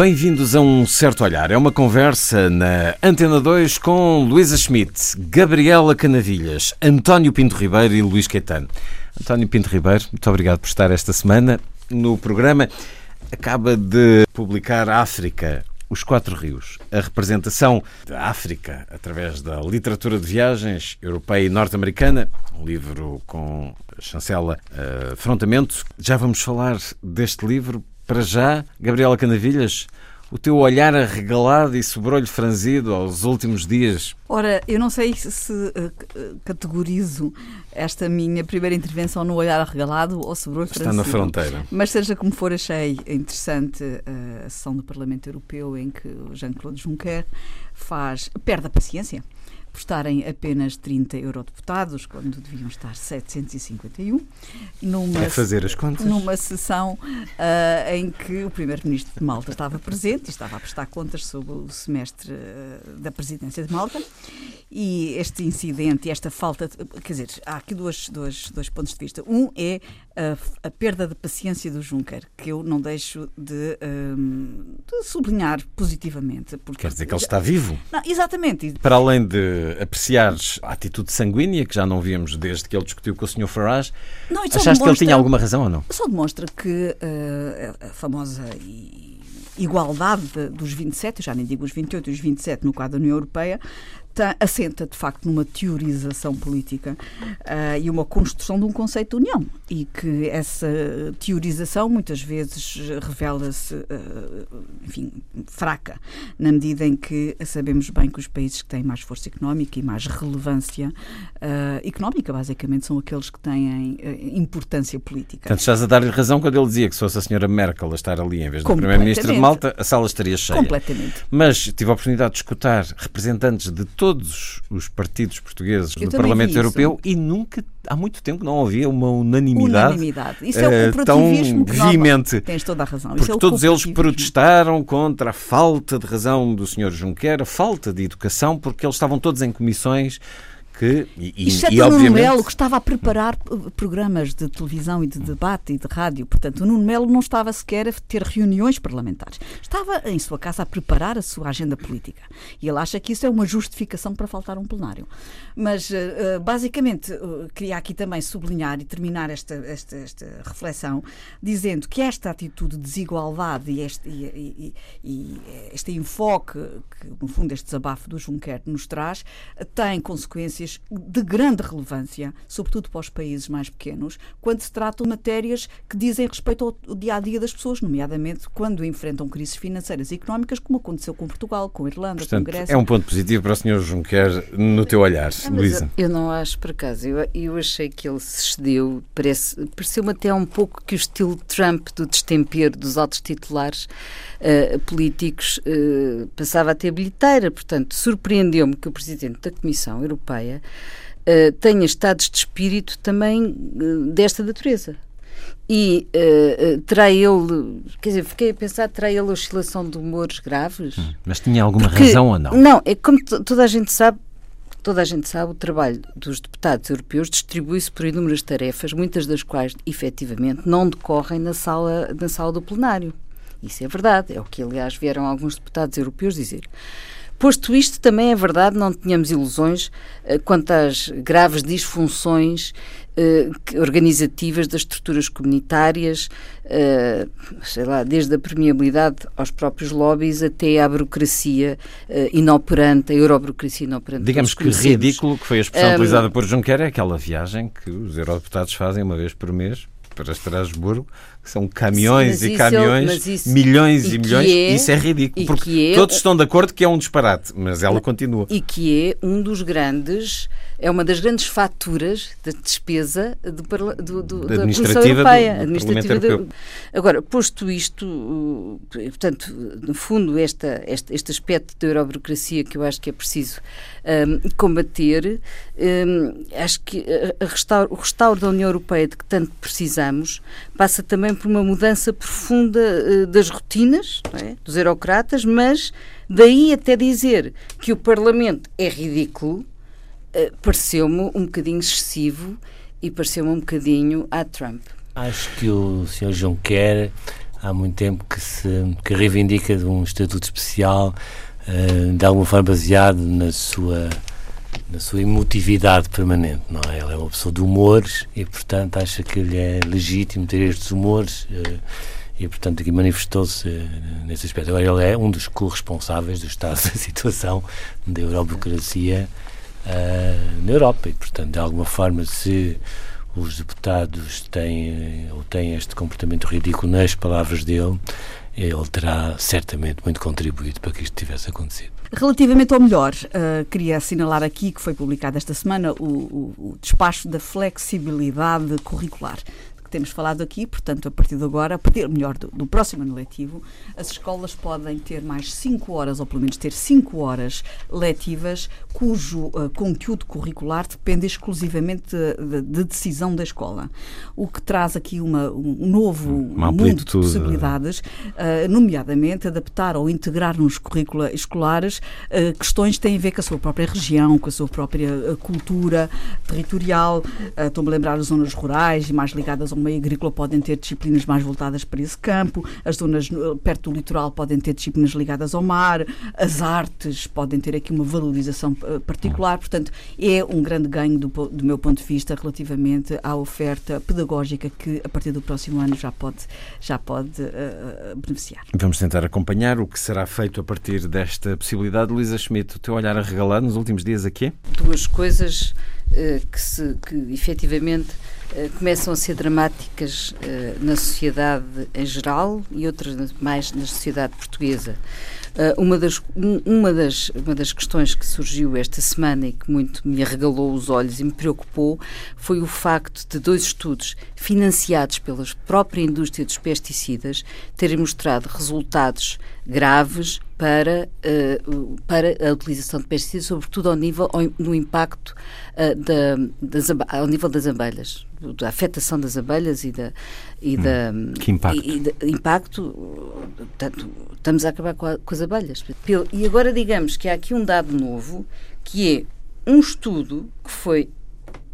Bem-vindos a um certo olhar. É uma conversa na Antena 2 com Luísa Schmidt, Gabriela Canavilhas, António Pinto Ribeiro e Luís Caetano. António Pinto Ribeiro, muito obrigado por estar esta semana no programa. Acaba de publicar África, os Quatro Rios, a representação da África através da literatura de viagens europeia e norte-americana, um livro com chancela uh, Afrontamento. Já vamos falar deste livro para já, Gabriela Canavilhas, o teu olhar arregalado e sobrolho franzido aos últimos dias? Ora, eu não sei se uh, categorizo esta minha primeira intervenção no olhar arregalado ou sobrolho Está franzido. na fronteira. Mas seja como for, achei interessante uh, a sessão do Parlamento Europeu em que Jean-Claude Juncker faz, perde a paciência por estarem apenas 30 eurodeputados, quando deviam estar 751, numa, é fazer as contas. numa sessão uh, em que o Primeiro-Ministro de Malta estava presente e estava a prestar contas sobre o semestre uh, da presidência de Malta. E este incidente e esta falta, de, quer dizer, há aqui dois, dois, dois pontos de vista. Um é a, a perda de paciência do Juncker, que eu não deixo de, um, de sublinhar positivamente. Porque Quer dizer que ele está vivo? Não, exatamente. Para além de apreciares a atitude sanguínea, que já não víamos desde que ele discutiu com o Sr. Farage, não, achaste demonstra, que ele tinha alguma razão ou não? Só demonstra que uh, a famosa igualdade dos 27, eu já nem digo os 28 e os 27 no quadro da União Europeia, assenta de facto numa teorização política uh, e uma construção de um conceito de união e que essa teorização muitas vezes revela-se uh, enfim fraca na medida em que sabemos bem que os países que têm mais força económica e mais relevância uh, económica basicamente são aqueles que têm importância política. Portanto, estás a dar-lhe razão quando ele dizia que se fosse a senhora Merkel a estar ali em vez do primeiro-ministro de Malta, a sala estaria cheia. Completamente. Mas tive a oportunidade de escutar representantes de todos os partidos portugueses Eu no Parlamento Europeu e nunca, há muito tempo, não havia uma unanimidade, unanimidade. Isso é o uh, tão veemente. Tens toda a razão. Porque é todos eles protestaram contra a falta de razão do Sr. Juncker, a falta de educação, porque eles estavam todos em comissões que. E, Exceto e, o Nuno Melo, que estava a preparar programas de televisão e de debate e de rádio. Portanto, o Nuno Melo não estava sequer a ter reuniões parlamentares. Estava em sua casa a preparar a sua agenda política. E ele acha que isso é uma justificação para faltar um plenário. Mas, uh, basicamente, uh, queria aqui também sublinhar e terminar esta, esta, esta reflexão dizendo que esta atitude de desigualdade e este, e, e este enfoque que, no fundo, este desabafo do Juncker nos traz, tem consequências de grande relevância, sobretudo para os países mais pequenos, quando se tratam de matérias que dizem respeito ao dia a dia das pessoas, nomeadamente quando enfrentam crises financeiras e económicas, como aconteceu com Portugal, com Irlanda, Portanto, com Grécia. É um ponto positivo para o Sr. Juncker no teu olhar, ah, Luísa. Eu, não acho por acaso. Eu, eu achei que ele se cedeu, parece, pareceu-me até um pouco que o estilo Trump do destempero dos altos titulares uh, políticos uh, passava a ter bilheteira. Portanto, surpreendeu-me que o Presidente da Comissão Europeia uh, tenha estados de espírito também desta natureza. E uh, terá ele, quer dizer, fiquei a pensar, terá ele oscilação de humores graves? Hum, mas tinha alguma Porque, razão ou não? Não, é como toda a gente sabe, toda a gente sabe, o trabalho dos deputados europeus distribui-se por inúmeras tarefas, muitas das quais, efetivamente, não decorrem na sala, na sala do plenário. Isso é verdade, é o que, aliás, vieram alguns deputados europeus dizer. Posto isto, também é verdade, não tínhamos ilusões uh, quanto às graves disfunções uh, organizativas das estruturas comunitárias, uh, sei lá, desde a permeabilidade aos próprios lobbies até à burocracia inoperante, a euroburocracia inoperante. Digamos que ridículo, que foi a expressão um, utilizada por Juncker, é aquela viagem que os eurodeputados fazem uma vez por mês para Estrasburgo são caminhões Sim, e caminhões, isso, milhões e, e milhões, é, isso é ridículo, porque é, todos estão de acordo que é um disparate, mas ela continua. E que é um dos grandes é uma das grandes faturas da despesa do, do, do, da Comissão Europeia. Do, administrativa Europeu. Agora, posto isto, portanto, no fundo, esta, este, este aspecto da euroburocracia que eu acho que é preciso um, combater, um, acho que a restauro, o restauro da União Europeia de que tanto precisamos passa também por uma mudança profunda uh, das rotinas é? dos eurocratas, mas daí até dizer que o Parlamento é ridículo uh, pareceu-me um bocadinho excessivo e pareceu-me um bocadinho a Trump. Acho que o Sr. Juncker há muito tempo que se que reivindica de um estatuto especial, uh, de alguma forma baseado na sua na sua emotividade permanente, não é? Ele é uma pessoa de humores e, portanto, acha que lhe é legítimo ter estes humores uh, e, portanto, aqui manifestou-se uh, nesse aspecto. Agora, ele é um dos corresponsáveis do estado da situação da euroburocracia uh, na Europa e, portanto, de alguma forma, se os deputados têm ou têm este comportamento ridículo nas palavras dele, ele terá certamente muito contribuído para que isto tivesse acontecido. Relativamente ao melhor, uh, queria assinalar aqui que foi publicado esta semana o, o, o despacho da flexibilidade curricular que temos falado aqui, portanto, a partir de agora, a partir, melhor, do, do próximo ano letivo, as escolas podem ter mais 5 horas, ou pelo menos ter 5 horas letivas, cujo uh, conteúdo curricular depende exclusivamente de, de, decisão da escola. O que traz aqui uma, um novo uma mundo de possibilidades, uh, nomeadamente adaptar ou integrar nos currículos escolares uh, questões que têm a ver com a sua própria região, com a sua própria cultura territorial. Estou-me a lembrar das zonas rurais e mais ligadas ao meio agrícola podem ter disciplinas mais voltadas para esse campo, as zonas perto do litoral podem ter disciplinas ligadas ao mar, as artes podem ter aqui uma valorização eh, particular. Portanto, é um grande ganho do, do meu ponto de vista relativamente à oferta pedagógica que a partir do próximo ano já pode, já pode uh, beneficiar. Vamos tentar acompanhar o que será feito a partir desta possibilidade. Luísa Schmidt, o teu olhar a regalar nos últimos dias aqui? Duas coisas uh, que, se, que efetivamente começam a ser dramáticas uh, na sociedade em geral e outras mais na sociedade portuguesa. Uh, uma, das, um, uma, das, uma das questões que surgiu esta semana e que muito me arregalou os olhos e me preocupou foi o facto de dois estudos financiados pela própria indústria dos pesticidas terem mostrado resultados graves para, uh, para a utilização de pesticidas, sobretudo ao nível, no impacto uh, da, das, ao nível das abelhas, da afetação das abelhas e da... E hum, da que impacto? E, e impacto, portanto, estamos a acabar com, a, com as abelhas. E agora digamos que há aqui um dado novo, que é um estudo que foi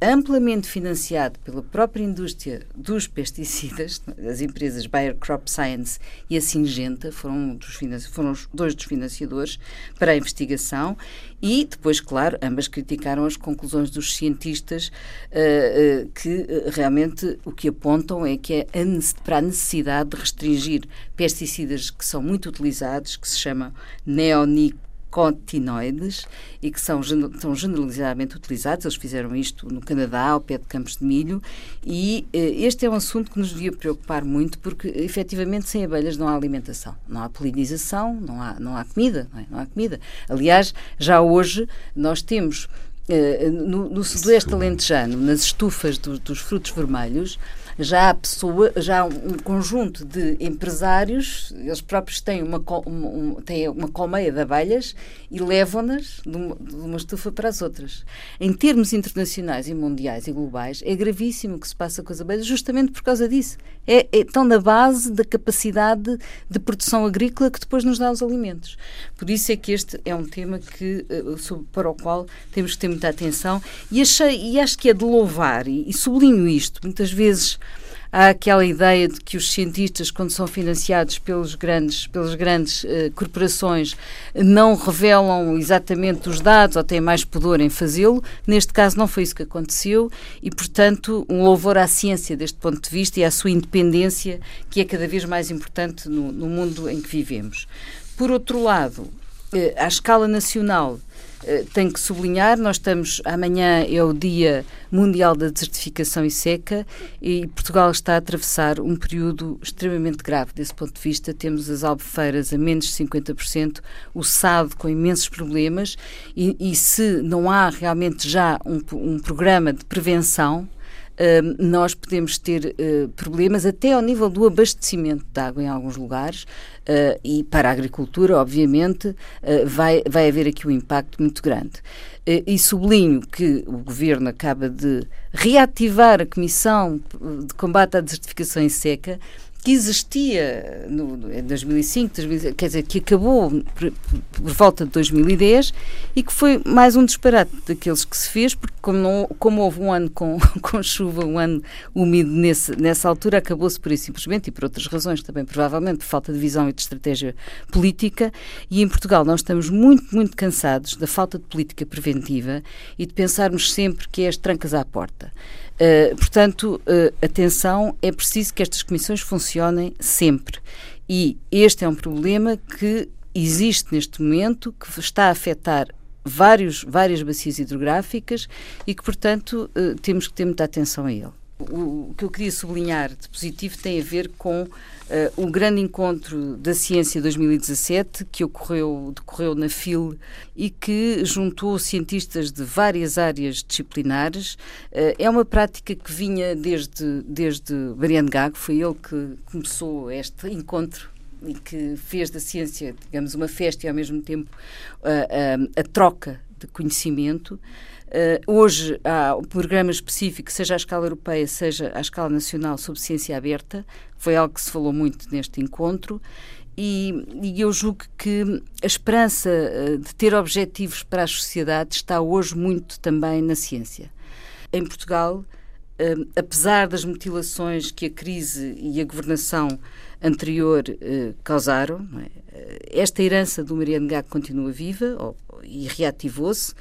amplamente financiado pela própria indústria dos pesticidas, as empresas Bayer Crop Science e a Singenta foram, dos, foram dois dos financiadores para a investigação. E depois, claro, ambas criticaram as conclusões dos cientistas uh, uh, que uh, realmente o que apontam é que é a, para a necessidade de restringir pesticidas que são muito utilizados, que se chamam neonic cotinoides e que são, são generalizadamente utilizados. Eles fizeram isto no Canadá, ao pé de campos de milho, e eh, este é um assunto que nos devia preocupar muito, porque efetivamente sem abelhas não há alimentação, não há polinização, não há, não há comida, não, é? não há comida. Aliás, já hoje nós temos eh, no, no sudoeste alentejano, nas estufas do, dos frutos vermelhos, já há pessoa, já há um conjunto de empresários, eles próprios têm uma, uma, têm uma colmeia de abelhas e levam-nas de, de, uma estufa para as outras. Em termos internacionais e mundiais e globais, é gravíssimo o que se passa com as abelhas, justamente por causa disso. É, é tão na base da capacidade de produção agrícola que depois nos dá os alimentos. Por isso é que este é um tema que, eh, para o qual temos que ter muita atenção e, achei, e acho que é de louvar, e, e sublinho isto, muitas vezes há aquela ideia de que os cientistas, quando são financiados pelos grandes, pelas grandes uh, corporações, não revelam exatamente os dados ou têm mais pudor em fazê-lo. Neste caso, não foi isso que aconteceu e, portanto, um louvor à ciência deste ponto de vista e à sua independência, que é cada vez mais importante no, no mundo em que vivemos. Por outro lado, à escala nacional, eh, tenho que sublinhar, nós estamos, amanhã é o Dia Mundial da Desertificação e Seca e Portugal está a atravessar um período extremamente grave desse ponto de vista. Temos as albufeiras a menos de 50%, o SAD com imensos problemas e, e se não há realmente já um, um programa de prevenção, Nós podemos ter uh, problemas até ao nível do abastecimento de água em alguns lugares uh, e para a agricultura, obviamente, vai, vai haver aqui um impacto muito grande. e sublinho que o Governo acaba de reativar a Comissão de Combate à Desertificação em Seca, que existia no, em 2005, 2000, quer dizer, que acabou por, por, volta de 2010 e que foi mais um disparate daqueles que se fez, porque como, não, como houve um ano com, com chuva, um ano úmido nesse, nessa altura, acabou-se por isso simplesmente e por outras razões também, provavelmente, por falta de visão e de estratégia política. E em Portugal nós estamos muito, muito cansados da falta de política preventiva e de pensarmos sempre que é as trancas à porta. Uh, portanto, uh, atenção, é preciso que estas comissões funcionem sempre. E este é um problema que existe neste momento, que está a afetar vários, várias bacias hidrográficas e que, portanto, uh, temos que ter muita atenção a ele. O, que eu queria sublinhar de positivo tem a ver com Uh, o grande encontro da ciência 2017 que ocorreu, decorreu na FIL e que juntou cientistas de várias áreas disciplinares. Uh, é uma prática que vinha desde, desde Mariano Gago, foi ele que começou este encontro e que fez da ciência, digamos, uma festa e ao mesmo tempo uh, a troca de conhecimento. Uh, hoje há um programa específico, seja à escala europeia, seja à escala nacional, sobre ciência aberta. Foi algo que se falou muito neste encontro. E, e eu julgo que a esperança uh, de ter objetivos para as sociedades está hoje muito também na ciência. Em Portugal, uh, apesar das mutilações que a crise e a governação anterior causaram, é? esta herança do Mariano Gago continua viva e reativou-se.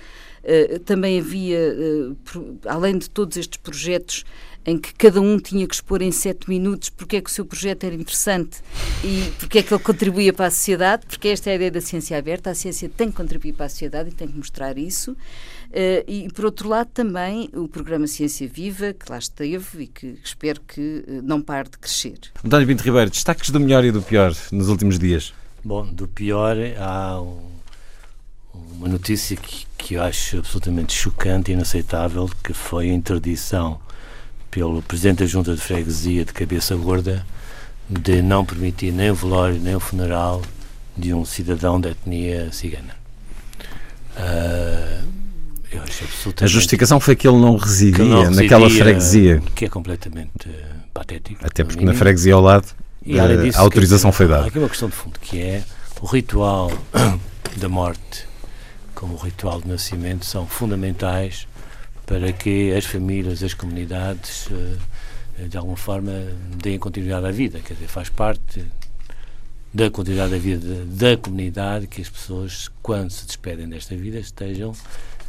Eh, também havia, uh, pro, além de todos estes projetos em que cada um tinha que expor em sete minutos porque é que o seu projeto era interessante e porque é que ele contribuía para a sociedade, porque esta é a ideia da ciência aberta, a ciência tem que contribuir para a sociedade e tem que mostrar isso. Uh, e, por outro lado, também o programa Ciência Viva, que lá esteve e que espero que não pare de crescer. António Pinto Ribeiro, destaques do melhor e do pior nos últimos dias? Bom, do pior há um uma notícia que, que eu acho absolutamente chocante e inaceitável, que foi a interdição pelo Presidente da Junta de Freguesia de Cabeça Gorda de não permitir nem o velório nem o funeral de um cidadão da etnia cigana. Uh, eu acho absolutamente a justificação foi que ele não residia, não residia naquela freguesia. Que é completamente uh, patético. Até porque na freguesia ao lado e, disso, a autorização foi dada. Há aqui uma questão de fundo, que é o ritual da morte como o ritual de nascimento, são fundamentais para que as famílias, as comunidades, eh, de alguma forma, deem continuidade à vida. Quer dizer, faz parte da continuidade da vida da comunidade que as pessoas, quando se despedem desta vida, estejam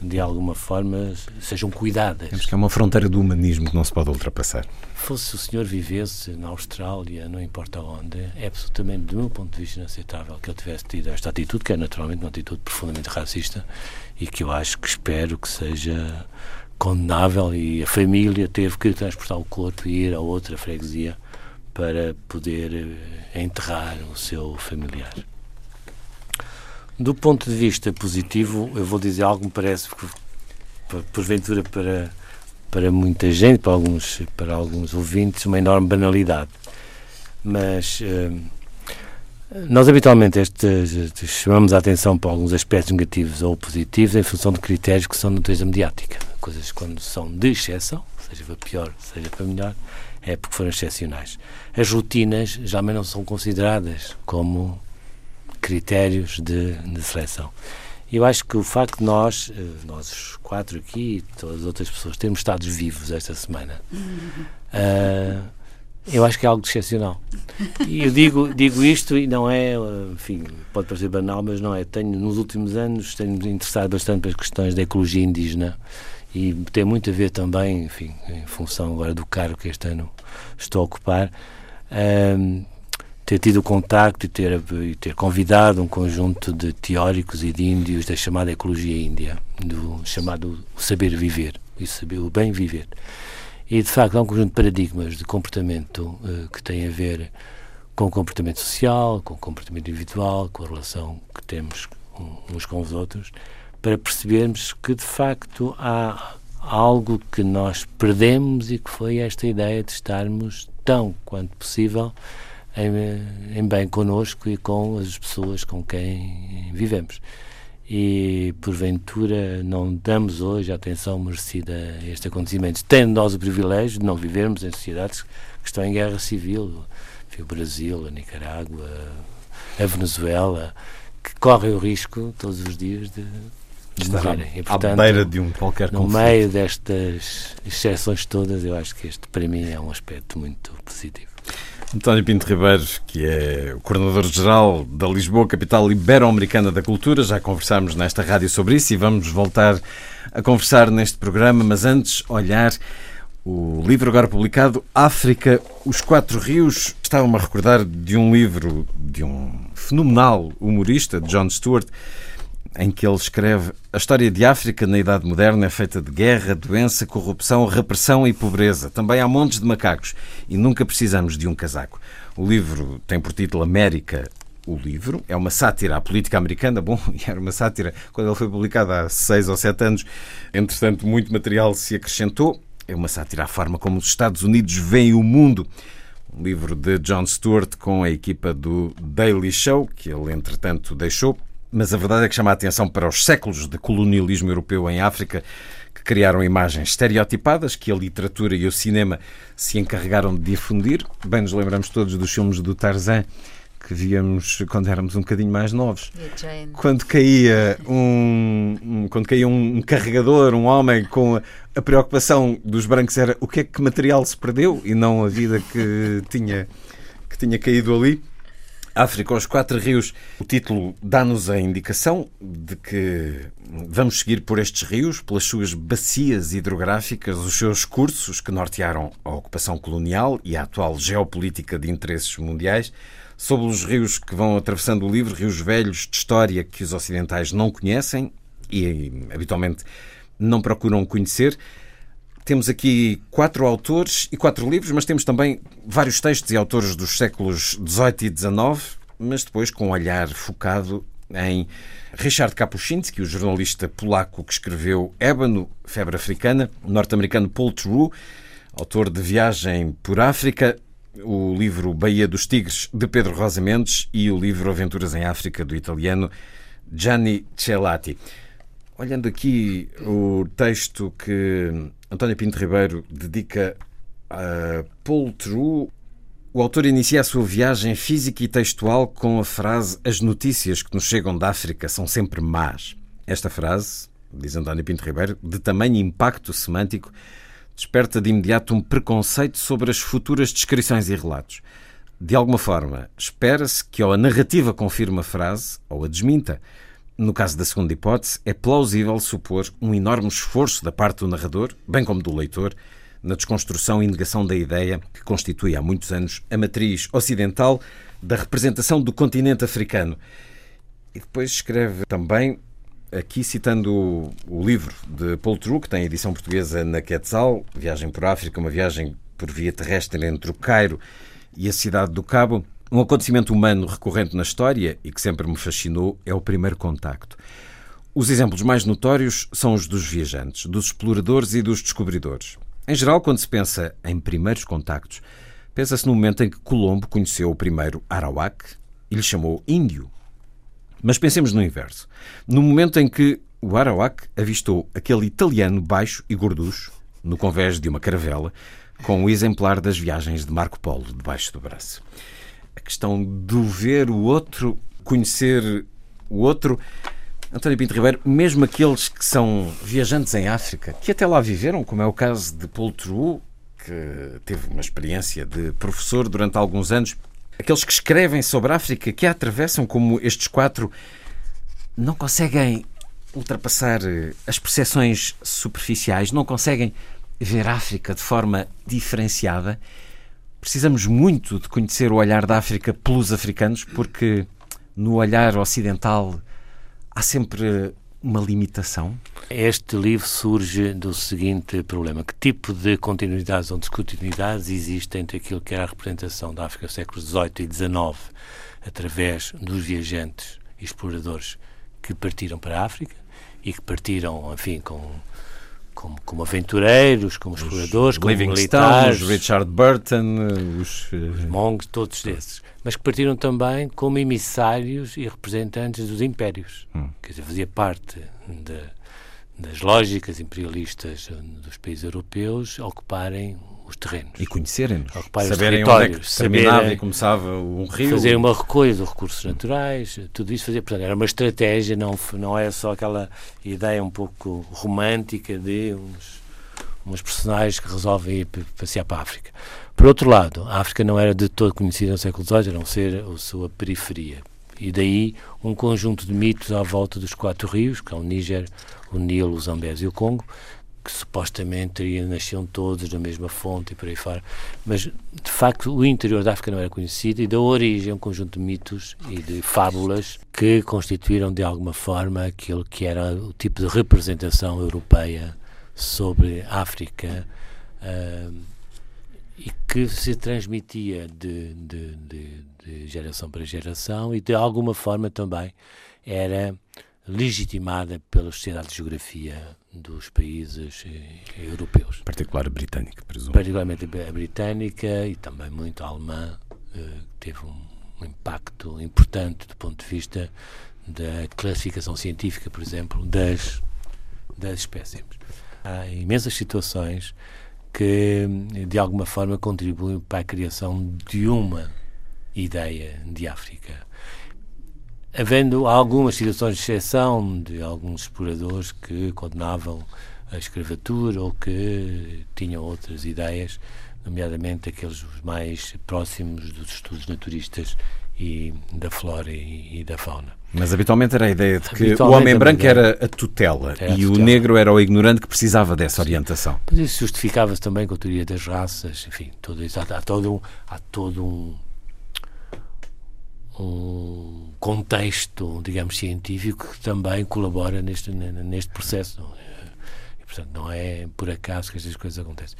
de alguma forma sejam cuidadas. Temos que é uma fronteira do humanismo que não se pode ultrapassar. Fosse o senhor vivesse na Austrália, não importa onde, é absolutamente, do meu ponto de vista, inaceitável que ele tivesse tido esta atitude, que é naturalmente uma atitude profundamente racista e que eu acho que espero que seja condenável e a família teve que transportar o corpo e ir a outra freguesia para poder eh, enterrar o seu familiar. Do ponto de vista positivo, eu vou dizer algo que me parece, porventura, para, para muita gente, para alguns, para alguns ouvintes, uma enorme banalidade. Mas uh, nós, habitualmente, chamamos a atenção para alguns aspectos negativos ou positivos em função de critérios que são de natureza mediática. Coisas quando são de exceção, seja para pior, seja para melhor, é porque foram excepcionais. As rotinas já não são consideradas como critérios de, de seleção. Eu acho que o facto de nós, eh, nós os quatro aqui e todas as outras pessoas, termos estado vivos esta semana, uh, eu acho que é algo excepcional. E eu digo, digo isto e não é, enfim, pode parecer banal, mas não é. Tenho, nos últimos anos, tenho-me interessado bastante pelas questões da ecologia indígena e tem muito a ver também, enfim, em função agora do cargo que este ano estou a ocupar. Uh, ter tido contacto e ter, e ter convidado um conjunto de teóricos e de índios da chamada ecologia índia, do chamado saber viver, o, saber, o bem viver. E, de facto, há um conjunto de paradigmas de comportamento uh, que tem a ver com o comportamento social, com o comportamento individual, com a relação que temos uns com os outros, para percebermos que, de facto, há algo que nós perdemos e que foi esta ideia de estarmos tão quanto possível em, em bem connosco e com as pessoas com quem vivemos. E, porventura, não damos hoje a atenção merecida a este acontecimento, tendo nós o privilégio de não vivermos em sociedades que estão em guerra civil. O Brasil, a Nicarágua, a Venezuela, que correm o risco todos os dias de, de morrerem. E, portanto, à beira de um qualquer No conflito. meio destas exceções todas, eu acho que este, para mim, é um aspecto muito positivo. António Pinto Ribeiro, que é o coordenador-geral da Lisboa, capital ibero-americana da cultura. Já conversámos nesta rádio sobre isso e vamos voltar a conversar neste programa, mas antes olhar o livro agora publicado, África, os Quatro Rios. Estava-me a recordar de um livro de um fenomenal humorista, John Stewart, em que ele escreve a história de África na Idade Moderna é feita de guerra, doença, corrupção, repressão e pobreza. Também há montes de macacos e nunca precisamos de um casaco. O livro tem por título América, o livro. É uma sátira à política americana. Bom, era uma sátira quando ele foi publicado há seis ou sete anos. Entretanto, muito material se acrescentou. É uma sátira à forma como os Estados Unidos veem o mundo. Um livro de John Stewart com a equipa do Daily Show, que ele, entretanto, deixou mas a verdade é que chama a atenção para os séculos de colonialismo europeu em África que criaram imagens estereotipadas que a literatura e o cinema se encarregaram de difundir. Bem, nos lembramos todos dos filmes do Tarzan que víamos quando éramos um bocadinho mais novos. Quando caía um, um, quando caía um carregador, um homem com a preocupação dos brancos era o que é que material se perdeu e não a vida que tinha que tinha caído ali. África aos Quatro Rios. O título dá-nos a indicação de que vamos seguir por estes rios, pelas suas bacias hidrográficas, os seus cursos que nortearam a ocupação colonial e a atual geopolítica de interesses mundiais, sobre os rios que vão atravessando o livro, rios velhos de história que os ocidentais não conhecem e habitualmente não procuram conhecer. Temos aqui quatro autores e quatro livros, mas temos também vários textos e autores dos séculos XVIII e XIX, mas depois com um olhar focado em Richard Kapuscinski, o jornalista polaco que escreveu Ébano, Febre Africana, o norte-americano Paul Theroux, autor de Viagem por África, o livro Baía dos Tigres, de Pedro Rosa Mendes, e o livro Aventuras em África, do italiano Gianni Celati. Olhando aqui o texto que António Pinto Ribeiro dedica a Paul True. O autor inicia a sua viagem física e textual com a frase As notícias que nos chegam da África são sempre más. Esta frase, diz António Pinto Ribeiro, de tamanho impacto semântico, desperta de imediato um preconceito sobre as futuras descrições e relatos. De alguma forma, espera-se que ou a narrativa confirme a frase ou a desminta. No caso da segunda hipótese, é plausível supor um enorme esforço da parte do narrador, bem como do leitor, na desconstrução e negação da ideia que constitui há muitos anos a matriz ocidental da representação do continente africano. E depois escreve também, aqui citando o livro de Paul True, que tem edição portuguesa na Quetzal, Viagem por África, uma viagem por via terrestre entre o Cairo e a cidade do Cabo, um acontecimento humano recorrente na história e que sempre me fascinou é o primeiro contacto. Os exemplos mais notórios são os dos viajantes, dos exploradores e dos descobridores. Em geral, quando se pensa em primeiros contactos, pensa-se no momento em que Colombo conheceu o primeiro Arawak e lhe chamou índio. Mas pensemos no inverso. No momento em que o Arawak avistou aquele italiano baixo e gorducho no convés de uma caravela com o exemplar das viagens de Marco Polo debaixo do braço questão do ver o outro, conhecer o outro. António Pinto Ribeiro, mesmo aqueles que são viajantes em África, que até lá viveram, como é o caso de Paul Trou, que teve uma experiência de professor durante alguns anos, aqueles que escrevem sobre a África, que a atravessam, como estes quatro, não conseguem ultrapassar eh, as percepções superficiais, não conseguem ver a África de forma diferenciada precisamos muito de conhecer o olhar da África pelos africanos, porque no olhar ocidental há sempre uma limitação? Este livro surge do seguinte problema: que tipo de continuidades ou descontinuidades existem entre aquilo que era a representação da África do século XVIII e XIX, através dos viajantes e exploradores que partiram para a África e que partiram, enfim, com como, como aventureiros, como os exploradores, como militares, os Richard Burton, os, os monks, todos esses. Mas que partiram também como emissários e representantes dos impérios. Hum. Quer dizer, fazia parte de, das lógicas imperialistas dos países europeus ocuparem os terrenos. E conhecerem-nos. Saberem onde é que terminava e começava um rio. Fazer uma recolha de recursos naturais, tudo isso fazia. Portanto, era uma estratégia, não, não é só aquela ideia um pouco romântica de uns, uns personagens que resolvem ir passear para a África. Por outro lado, a África não era de todo conhecida no século XVIII, a não ser a sua periferia. E daí um conjunto de mitos à volta dos quatro rios, que é o Níger, o Nilo, o Zambés e o Congo, que supostamente nasciam todos da mesma fonte e por aí fora. Mas, de facto, o interior da África não era conhecido e deu origem a um conjunto de mitos e de fábulas que constituíram, de alguma forma, aquilo que era o tipo de representação europeia sobre a África uh, e que se transmitia de, de, de, de geração para geração e, de alguma forma, também era legitimada pela Sociedade de Geografia dos países eh, europeus. Particular a britânica, presumo. Particularmente a britânica e também muito a alemã, eh, teve um, um, impacto importante do ponto de vista da classificação científica, por exemplo, das, das espécies. Há imensas situações que, de alguma forma, contribuem para a criação de uma ideia de África havendo algumas situações de exceção de alguns exploradores que condenavam a escravatura ou que tinham outras ideias, nomeadamente aqueles mais próximos dos estudos naturistas e da flora e, e da fauna. Mas habitualmente era a ideia de que o homem branco era a tutela era a e tutela. o negro era o ignorante que precisava dessa orientação. Mas isso justificava-se também com a teoria das raças, enfim, tudo isso. Há, há todo um, há todo um um contexto, digamos, científico que também colabora neste, neste processo. E, portanto, não é por acaso que estas coisas acontecem.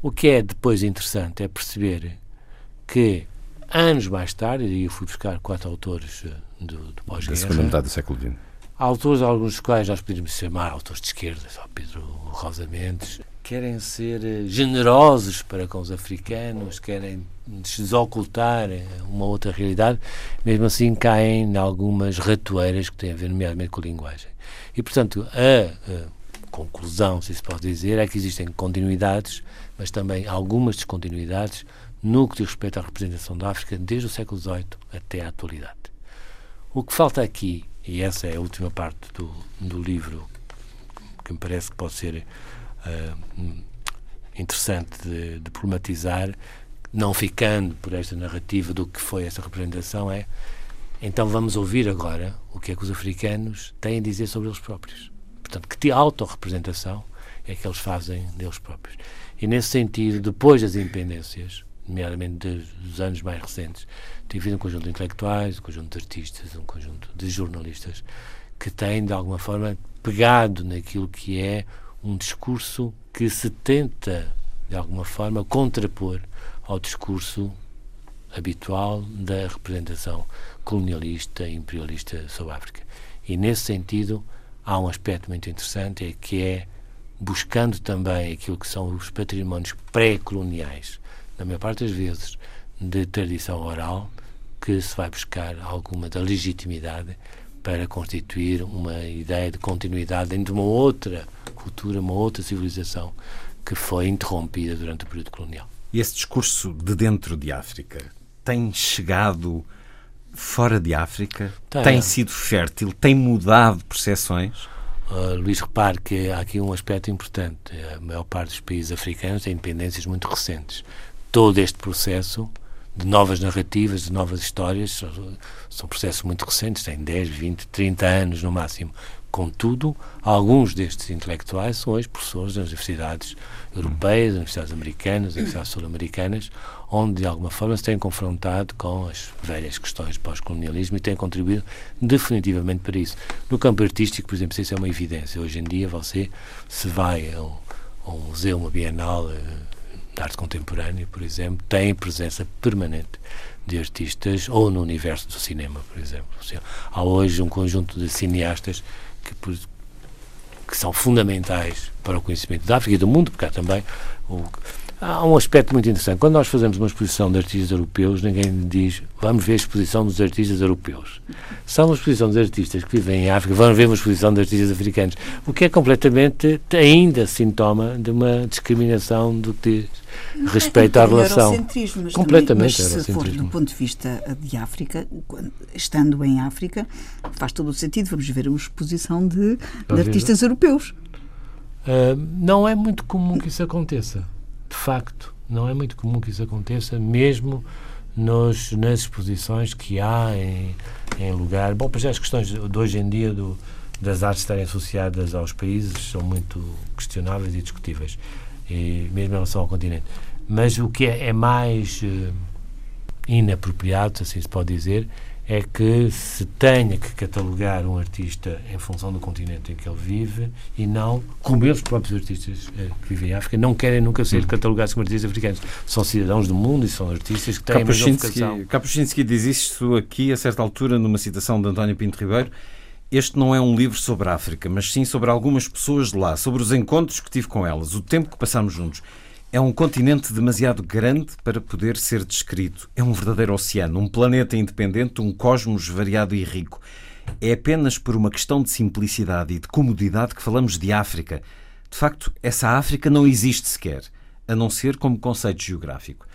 O que é depois interessante é perceber que anos mais tarde, e eu fui buscar quatro autores eh, do, do pós-guerra. Da segunda metade do século XX. Autores, alguns dos quais nós podemos chamar autores de esquerda, só Pedro Rosa Mendes, querem ser eh, generosos para com os africanos, querem desocultar eh, uma outra realidade, mesmo assim caem em algumas ratoeiras que têm a ver, nomeadamente, com a linguagem. E, portanto, a, a conclusão, se se pode dizer, é que existem continuidades, mas também algumas descontinuidades no que diz respeito à representação da África desde o século XVIII até à atualidade. O que falta aqui, e essa é a última parte do, do livro, que me parece que pode ser uh, interessante de, de problematizar, não ficando por esta narrativa do que foi essa representação, é então vamos ouvir agora o que é que os africanos têm a dizer sobre eles próprios. Portanto, que autorrepresentação é que eles fazem deles próprios. E nesse sentido, depois das independências, nomeadamente dos anos mais recentes, tem havido um conjunto de intelectuais, um conjunto de artistas, um conjunto de jornalistas que têm, de alguma forma, pegado naquilo que é um discurso que se tenta, de alguma forma, contrapor ao discurso habitual da representação colonialista e imperialista sobre a África. E, nesse sentido, há um aspecto muito interessante, é que é buscando também aquilo que são os patrimónios pré-coloniais, na maior parte das vezes, de tradição oral, que se vai buscar alguma da legitimidade para constituir uma ideia de continuidade dentro de uma outra cultura, uma outra civilização que foi interrompida durante o período colonial. E esse discurso de dentro de África tem chegado fora de África? Tem, tem sido fértil? Tem mudado percepções? Uh, Luís, repare que há aqui um aspecto importante. A maior parte dos países africanos têm independências muito recentes. Todo este processo de novas narrativas, de novas histórias, são processos muito recentes, têm 10, 20, 30 anos no máximo. Contudo, alguns destes intelectuais são hoje professores das universidades europeias, universidades americanas, universidades sul-americanas, onde de alguma forma se têm confrontado com as velhas questões pós-colonialismo e têm contribuído definitivamente para isso. No campo artístico, por exemplo, isso é uma evidência. Hoje em dia, você se vai a um, a um museu, uma bienal eh, de arte contemporânea, por exemplo, tem presença permanente de artistas, ou no universo do cinema, por exemplo. Há hoje um conjunto de cineastas que, que são fundamentais para o conhecimento da África e do mundo, porque há também o, há um aspecto muito interessante. Quando nós fazemos uma exposição de artistas europeus, ninguém diz vamos ver a exposição dos artistas europeus. São uma exposição dos artistas que vivem em África, vamos ver uma exposição de artistas africanos, o que é completamente ainda sintoma de uma discriminação do que diz respeito é à relação. Mas completamente também, mas se for do ponto de vista de África, estando em África, faz todo o sentido. Vamos ver uma exposição de, de artistas europeus. Uh, não é muito comum que isso aconteça de facto, não é muito comum que isso aconteça, mesmo nos, nas exposições que há em, em lugar. Bom, para já as questões de hoje em dia do, das artes estarem associadas aos países são muito questionáveis e discutíveis, e mesmo em relação ao continente. Mas o que é, é mais uh, inapropriado, assim se pode dizer, é que se tenha que catalogar um artista em função do continente em que ele vive e não, como eles próprios artistas eh, que vivem em África, não querem nunca ser hum. catalogados como artistas africanos. São cidadãos do mundo e são artistas que têm vocação. Kapuscinski diz isto aqui, a certa altura, numa citação de António Pinto Ribeiro. Este não é um livro sobre a África, mas sim sobre algumas pessoas de lá, sobre os encontros que tive com elas, o tempo que passamos juntos. É um continente demasiado grande para poder ser descrito. É um verdadeiro oceano, um planeta independente, um cosmos variado e rico. É apenas por uma questão de simplicidade e de comodidade que falamos de África. De facto, essa África não existe sequer, a não ser como conceito geográfico.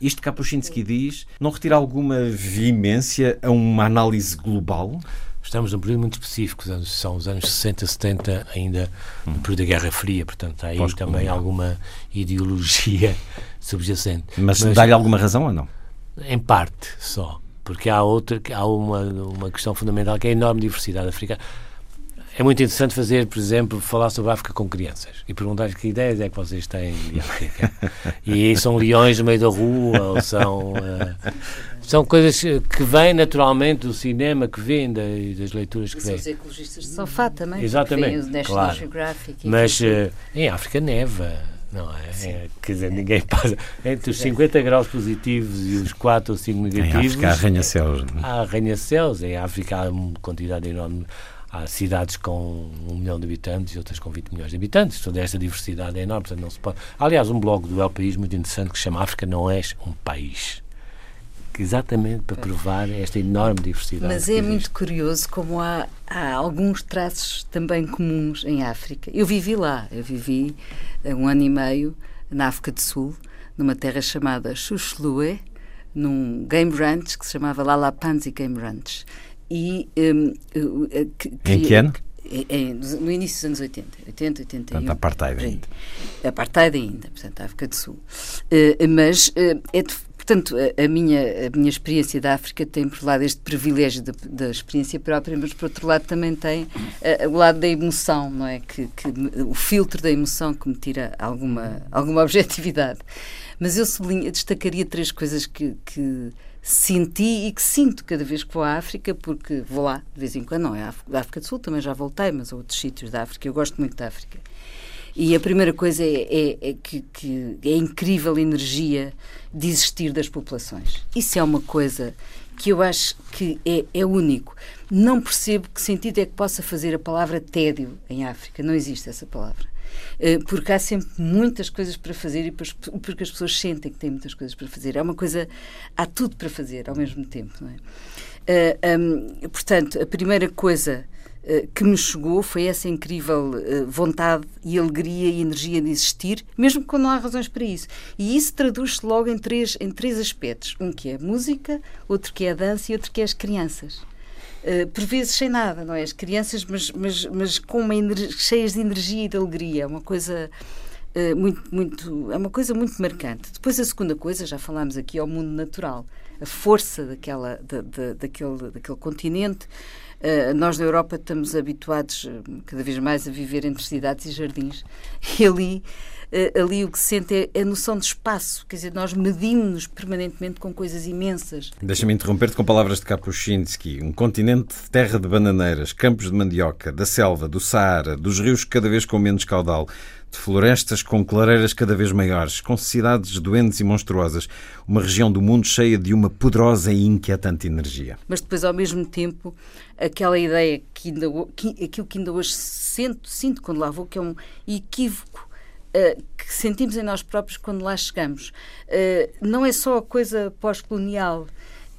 Isto Kapuscinski diz não retira alguma veemência a uma análise global? Estamos num período muito específico, são os anos 60, 70, ainda no período da Guerra Fria, portanto há aí também alguma ideologia subjacente. Mas, Mas dá-lhe alguma razão ou não? Em parte só, porque há outra, há uma, uma questão fundamental que é a enorme diversidade africana. É muito interessante fazer, por exemplo, falar sobre a África com crianças e perguntar que ideias é que vocês têm de África. e são leões no meio da rua, ou são. Uh, são coisas que vêm naturalmente do cinema, que vêm das leituras que vêm. São os ecologistas de sofá também. Exatamente. National claro. Geographic. Mas uh, em África neva. Não é? é? Quer dizer, ninguém passa. Entre os 50 graus positivos e os 4 ou 5 negativos. Em África há arranha-céus. Há arranha-céus. Em África há uma quantidade enorme há cidades com um milhão de habitantes e outras com 20 milhões de habitantes. Toda esta diversidade é enorme, portanto não se pode. Aliás, um blog do El País muito interessante que se chama África não és um país. Exatamente para provar esta enorme diversidade. Mas é muito curioso como há, há alguns traços também comuns em África. Eu vivi lá, eu vivi um ano e meio na África do Sul, numa terra chamada Xuxlue, num game ranch que se chamava Lalapanzi Game Ranch e um, que, em que ano? É, no início dos anos 80, 80, 81. Portanto, apartheid ainda. Apartheid ainda, portanto, África do Sul. Uh, mas uh, é de, Portanto, a, a, minha, a minha experiência da África tem, por um lado, este privilégio da, da experiência própria, mas, por outro lado, também tem uh, o lado da emoção, não é? Que, que, o filtro da emoção que me tira alguma, alguma objetividade. Mas eu sublinho, destacaria três coisas que, que senti e que sinto cada vez que vou à África, porque vou lá de vez em quando, não é a África do Sul, também já voltei, mas a outros sítios da África, eu gosto muito da África. E a primeira coisa é, é, é que, que, é a energia de existir das populações. Isso é uma coisa que eu acho que é, é único. Não percebo que sentido é que possa fazer a palavra tédio em África. Não existe essa palavra. Eh, porque há sempre muitas coisas para fazer e porque as pessoas sentem que têm muitas coisas para fazer. É uma coisa, há tudo para fazer ao mesmo tempo, não é? Eh, um, portanto, a primeira coisa uh, que me chegou foi essa incrível vontade e alegria e energia de existir, mesmo quando não há razões para isso. E isso traduz-se logo em três, em três aspectos: um que é a música, outro que é a dança e outro que é as crianças. Eh, por vezes sem nada, não é? As crianças, mas, mas, mas com uma cheias de energia e de alegria, é uma coisa uh, muito, muito, é uma coisa muito marcante. Depois a segunda coisa, já falámos aqui, é o mundo natural, a força daquela, da, da, daquele, daquele continente, Uh, nós na Europa estamos habituados cada vez mais a viver entre cidades e jardins. E ali ali o que se sente é a noção de espaço, quer dizer, nós medimos-nos permanentemente com coisas imensas. Deixa-me interromper-te com palavras de Kapuscinski. Um continente de terra de bananeiras, campos de mandioca, da selva, do Saara, dos rios cada vez com menos caudal, de florestas com clareiras cada vez maiores, com cidades doentes e monstruosas, uma região do mundo cheia de uma poderosa e inquietante energia. Mas depois, ao mesmo tempo, aquela ideia que, ainda, que aquilo que ainda hoje sinto, sinto quando lá vou, que é um equívoco uh, que sentimos em nós próprios quando lá chegamos. Uh, não é só a coisa pós-colonial,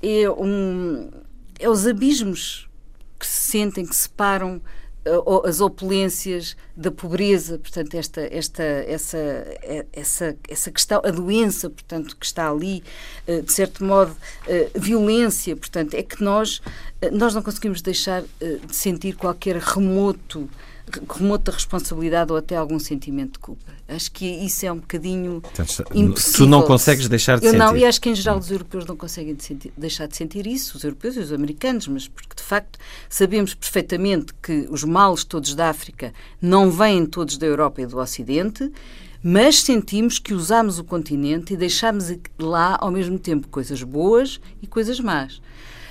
é, um, é os abismos que se sentem, que separam as opulências da pobreza, portanto esta esta essa essa essa questão a doença, portanto que está ali eh, de certo modo eh, violência, portanto é que nós eh, nós não conseguimos deixar de sentir qualquer remoto remota responsabilidade ou até algum sentimento de culpa. Acho que isso é um bocadinho impossível. Tu não consegues deixar de Eu sentir. não, e acho que em geral os europeus não conseguem de sentir, deixar de sentir isso, os europeus e os americanos, mas porque de facto sabemos perfeitamente que os males todos da África não vêm todos da Europa e do Ocidente, mas sentimos que usamos o continente e deixamos lá ao mesmo tempo coisas boas e coisas más.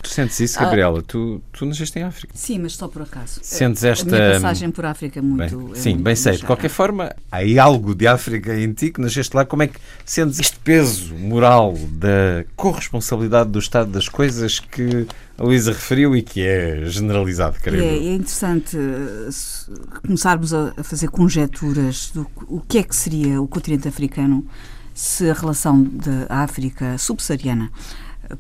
Tu sentes isso, Gabriela? Ah, tu, tu nasceste em África. Sim, mas só por acaso. Sentes esta. A minha passagem por África é muito. Bem, é sim, muito bem sei. De qualquer forma, há algo de África em ti que nasceste lá. Como é que sentes este peso moral da corresponsabilidade do estado das coisas que a Luísa referiu e que é generalizado, creio. É, é interessante eh, começarmos a fazer conjecturas do o que é que seria o continente africano se a relação da África subsaariana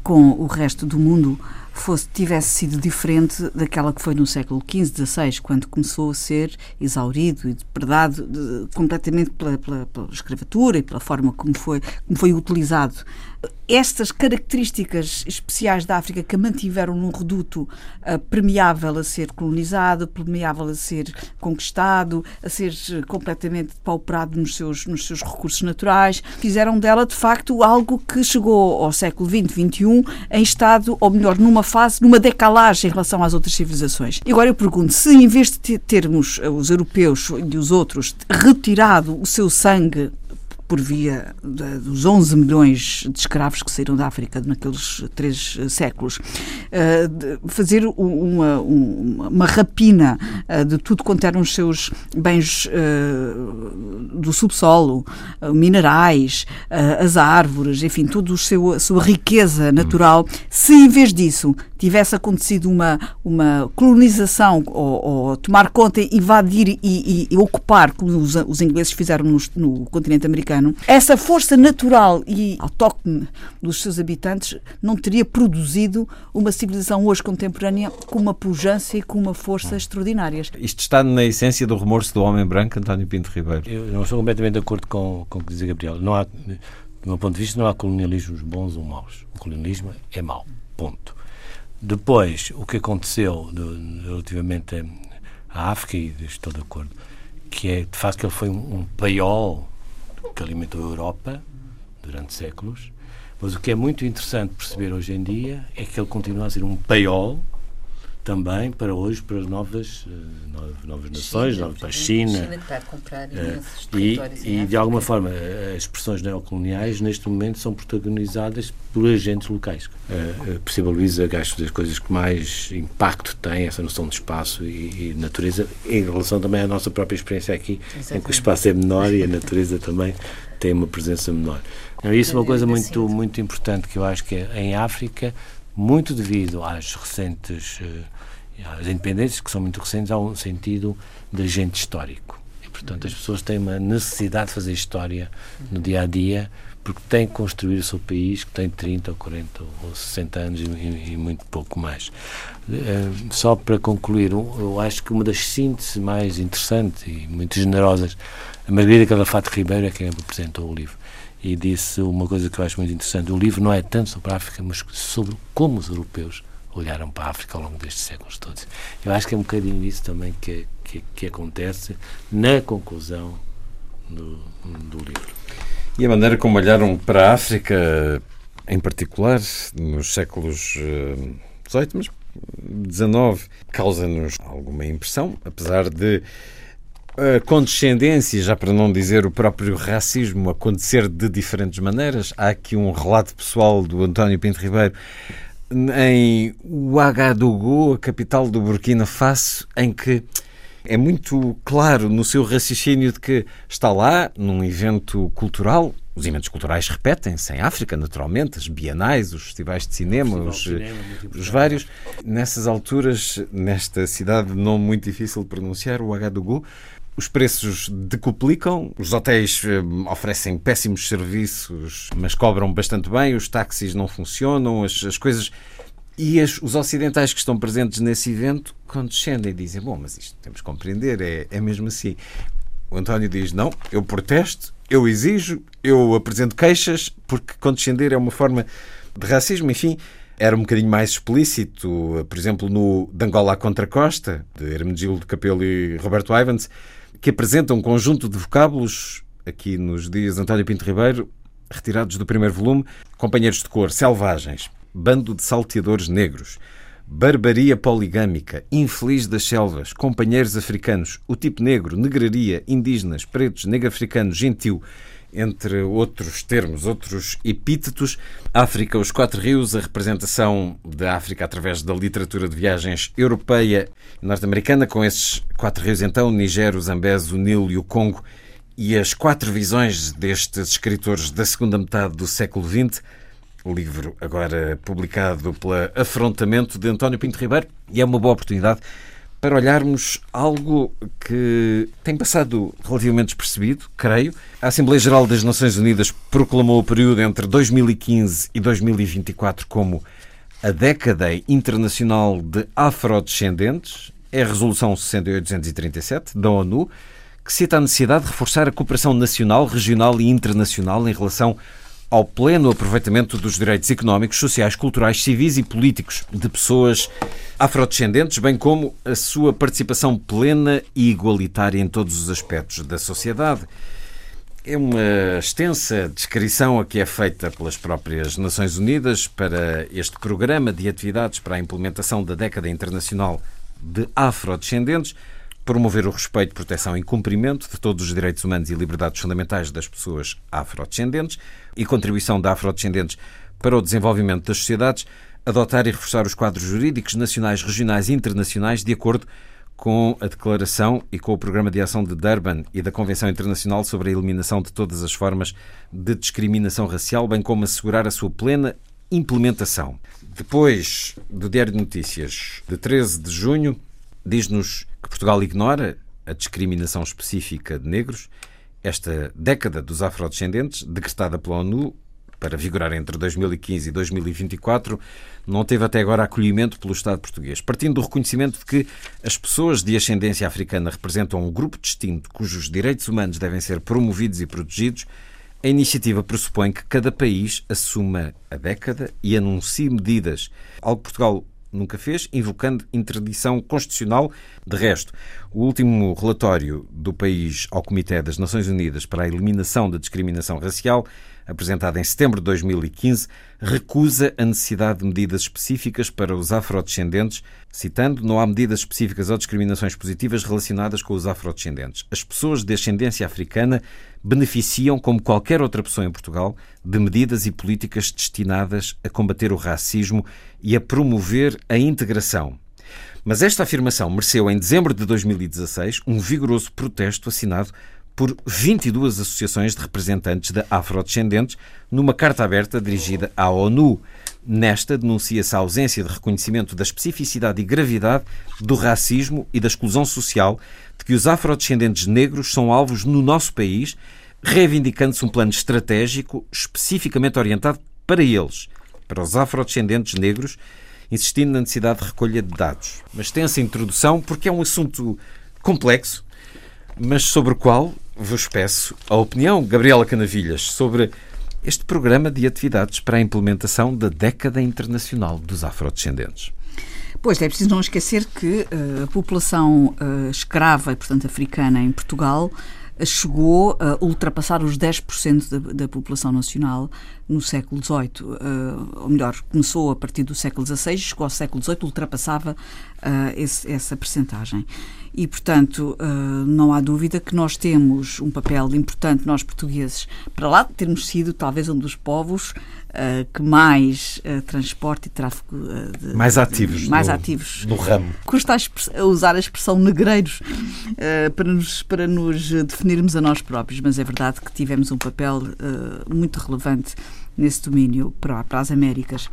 com o resto do mundo fosse, tivesse sido diferente daquela que foi no século XV, XVI, quando começou a ser exaurido e depredado de, completamente pela, pela, pela, escravatura e pela forma como foi, como foi utilizado estas características especiais da África que a mantiveram num reduto uh, permeável a ser colonizado, permeável a ser conquistado, a ser uh, completamente pauperado nos seus, nos seus recursos naturais, fizeram dela, de facto, algo que chegou ao século XX, XXI, em estado, ou melhor, numa fase, numa decalagem em relação às outras civilizações. E agora eu pergunto, se em vez de termos uh, os europeus e os outros retirado o seu sangue por via de, dos 11 milhões de escravos que saíram da África naqueles três séculos, uh, fazer uma, uma, uma rapina uh, de tudo quanto eram os seus bens do subsolo, minerais, as árvores, enfim, toda a sua riqueza natural, se em vez disso tivesse acontecido uma, uma colonização ou, ou tomar conta, invadir e, e, e, ocupar, como os, os ingleses fizeram no, no, continente americano, essa força natural e autóctone dos seus habitantes não teria produzido uma civilização hoje contemporânea com uma pujança e com uma força extraordinárias. Isto está na essência do remorso do homem branco, António Pinto Ribeiro. Eu não estou completamente de acordo com, com o que diz Gabriel. Não há, do meu ponto de vista, não há colonialismos bons ou maus. O colonialismo é mau. Ponto. Depois, o que aconteceu de, relativamente à África, e estou de acordo, que é de facto que ele foi um, um paiol que alimentou a Europa durante séculos, mas o que é muito interessante perceber hoje em dia é que ele continua a ser um paiol também para hoje, para as novas, uh, novas nações, China, novas, para a China. A China está a comprar uh, e, e de alguma forma, as expressões neocoloniais neste momento são protagonizadas por agentes locais. Perceba, Luísa, acho das coisas que mais impacto tem essa noção de espaço e, e, natureza, em relação também à nossa própria experiência aqui, Exatamente. em que o espaço é menor e a natureza também tem uma presença menor. Então, isso é uma coisa muito, muito importante que eu acho que é, em África, muito devido às recentes as independências, que são muito recentes, há um sentido de agente histórico. E, portanto, as pessoas têm uma necessidade de fazer história no dia a dia, porque têm que construir o seu país, que tem 30 ou 40 ou 60 anos e, e muito pouco mais. Uh, só para concluir, eu acho que uma das sínteses mais interessantes e muito generosas, a Margarida Calafate Ribeiro é quem apresentou o livro e disse uma coisa que eu acho muito interessante. O livro não é tanto sobre a África, mas sobre como os europeus olharam para a África ao longo destes séculos todos. Eu acho que é um bocadinho isso também que, que, que acontece na conclusão do, do livro. E a maneira como olharam para a África, em particular, nos séculos XVIII, eh, mas XIX causa-nos alguma impressão, apesar de a condescendência, já para não dizer o próprio racismo, acontecer de diferentes maneiras. Há aqui um relato pessoal do António Pinto Ribeiro em Ouagadougou, a capital do Burkina Faso, em que é muito claro no seu raciocínio de que está lá num evento cultural. Os eventos culturais repetem-se em África, naturalmente, as bienais, os festivais de cinema, os, cinema, os vários. Nessas alturas, nesta cidade não muito difícil de pronunciar, o Ouagadougou, os preços decuplicam, os hotéis eh, oferecem péssimos serviços, mas cobram bastante bem, os táxis não funcionam, as, as coisas. E as, os ocidentais que estão presentes nesse evento condescendem e dizem: Bom, mas isto temos que compreender, é, é mesmo assim. O António diz: Não, eu protesto, eu exijo, eu apresento queixas, porque condescender é uma forma de racismo, enfim. Era um bocadinho mais explícito, por exemplo, no Dangola contra Costa, de Hermenegildo Capelo e Roberto Ivans, que apresenta um conjunto de vocábulos, aqui nos dias António Pinto Ribeiro, retirados do primeiro volume, companheiros de cor, selvagens, bando de salteadores negros, barbaria poligâmica, infeliz das selvas, companheiros africanos, o tipo negro, negraria, indígenas, pretos, negro-africanos, gentil, entre outros termos, outros epítetos. África, os quatro rios, a representação da África através da literatura de viagens europeia e norte-americana, com esses quatro rios então, o Niger, o Zambeze, o Nilo e o Congo, e as quatro visões destes escritores da segunda metade do século XX, o livro agora publicado pela Afrontamento de António Pinto Ribeiro, e é uma boa oportunidade para olharmos algo que tem passado relativamente despercebido, creio. A Assembleia Geral das Nações Unidas proclamou o período entre 2015 e 2024 como a década internacional de afrodescendentes. É a Resolução 68237 da ONU, que cita a necessidade de reforçar a cooperação nacional, regional e internacional em relação ao pleno aproveitamento dos direitos económicos, sociais, culturais, civis e políticos de pessoas afrodescendentes, bem como a sua participação plena e igualitária em todos os aspectos da sociedade. É uma extensa descrição a que é feita pelas próprias Nações Unidas para este programa de atividades para a implementação da década internacional de afrodescendentes promover o respeito, proteção e cumprimento de todos os direitos humanos e liberdades fundamentais das pessoas afrodescendentes e contribuição de afrodescendentes para o desenvolvimento das sociedades, adotar e reforçar os quadros jurídicos nacionais, regionais e internacionais de acordo com a Declaração e com o Programa de Ação de Durban e da Convenção Internacional sobre a Eliminação de todas as formas de discriminação racial, bem como assegurar a sua plena implementação. Depois do Diário de Notícias de 13 de junho, diz-nos que Portugal ignora a discriminação específica de negros. Esta década dos afrodescendentes, decretada pela ONU para vigorar entre 2015 e 2024, não teve até agora acolhimento pelo Estado português, partindo do reconhecimento de que as pessoas de ascendência africana representam um grupo distinto cujos direitos humanos devem ser promovidos e protegidos. A iniciativa pressupõe que cada país assuma a década e anuncie medidas, algo que Portugal nunca fez, invocando interdição constitucional. De resto, o último relatório do país ao Comitê das Nações Unidas para a Eliminação da Discriminação Racial apresentado em setembro de 2015, recusa a necessidade de medidas específicas para os afrodescendentes, citando: não há medidas específicas ou discriminações positivas relacionadas com os afrodescendentes. As pessoas de ascendência africana beneficiam, como qualquer outra pessoa em Portugal, de medidas e políticas destinadas a combater o racismo e a promover a integração. Mas esta afirmação mereceu, em dezembro de 2016, um vigoroso protesto assinado por 22 associações de representantes de afrodescendentes numa carta aberta dirigida à ONU. Nesta, denuncia-se a ausência de reconhecimento da especificidade e gravidade do racismo e da exclusão social de que os afrodescendentes negros são alvos no nosso país, reivindicando-se um plano estratégico especificamente orientado para eles, para os afrodescendentes negros, insistindo na necessidade de recolha de dados. Mas tem essa introdução porque é um assunto complexo, mas sobre o qual vos peço a opinião, Gabriela Canavilhas, sobre este programa de atividades para a implementação da década internacional dos afrodescendentes. Pois, é preciso não esquecer que uh, a população uh, escrava portanto, africana em Portugal chegou a ultrapassar os 10% da, da população nacional no século XVIII. Uh, ou melhor, começou a partir do século XVI, chegou ao século XVIII, ultrapassava uh, esse, essa percentagem. E, portanto, uh, não há dúvida que nós temos um papel importante, nós portugueses, para lá de termos sido talvez um dos povos uh, que mais uh, transporte e tráfego de, mais ativos, de, mais no, ativos no ramo. Custa a, usar a expressão negreiros para, nos, para nos definirmos a nós próprios, mas é verdade que tivemos um papel muito relevante nesse domínio para, para as Américas.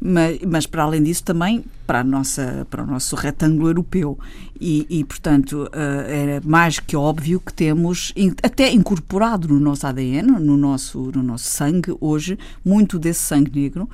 Mas, mas, para além disso, também para, a nossa, para o nosso retângulo europeu. E, e portanto, é mais que óbvio que temos, até incorporado no nosso ADN, no nosso, no nosso sangue, hoje, muito desse sangue negro.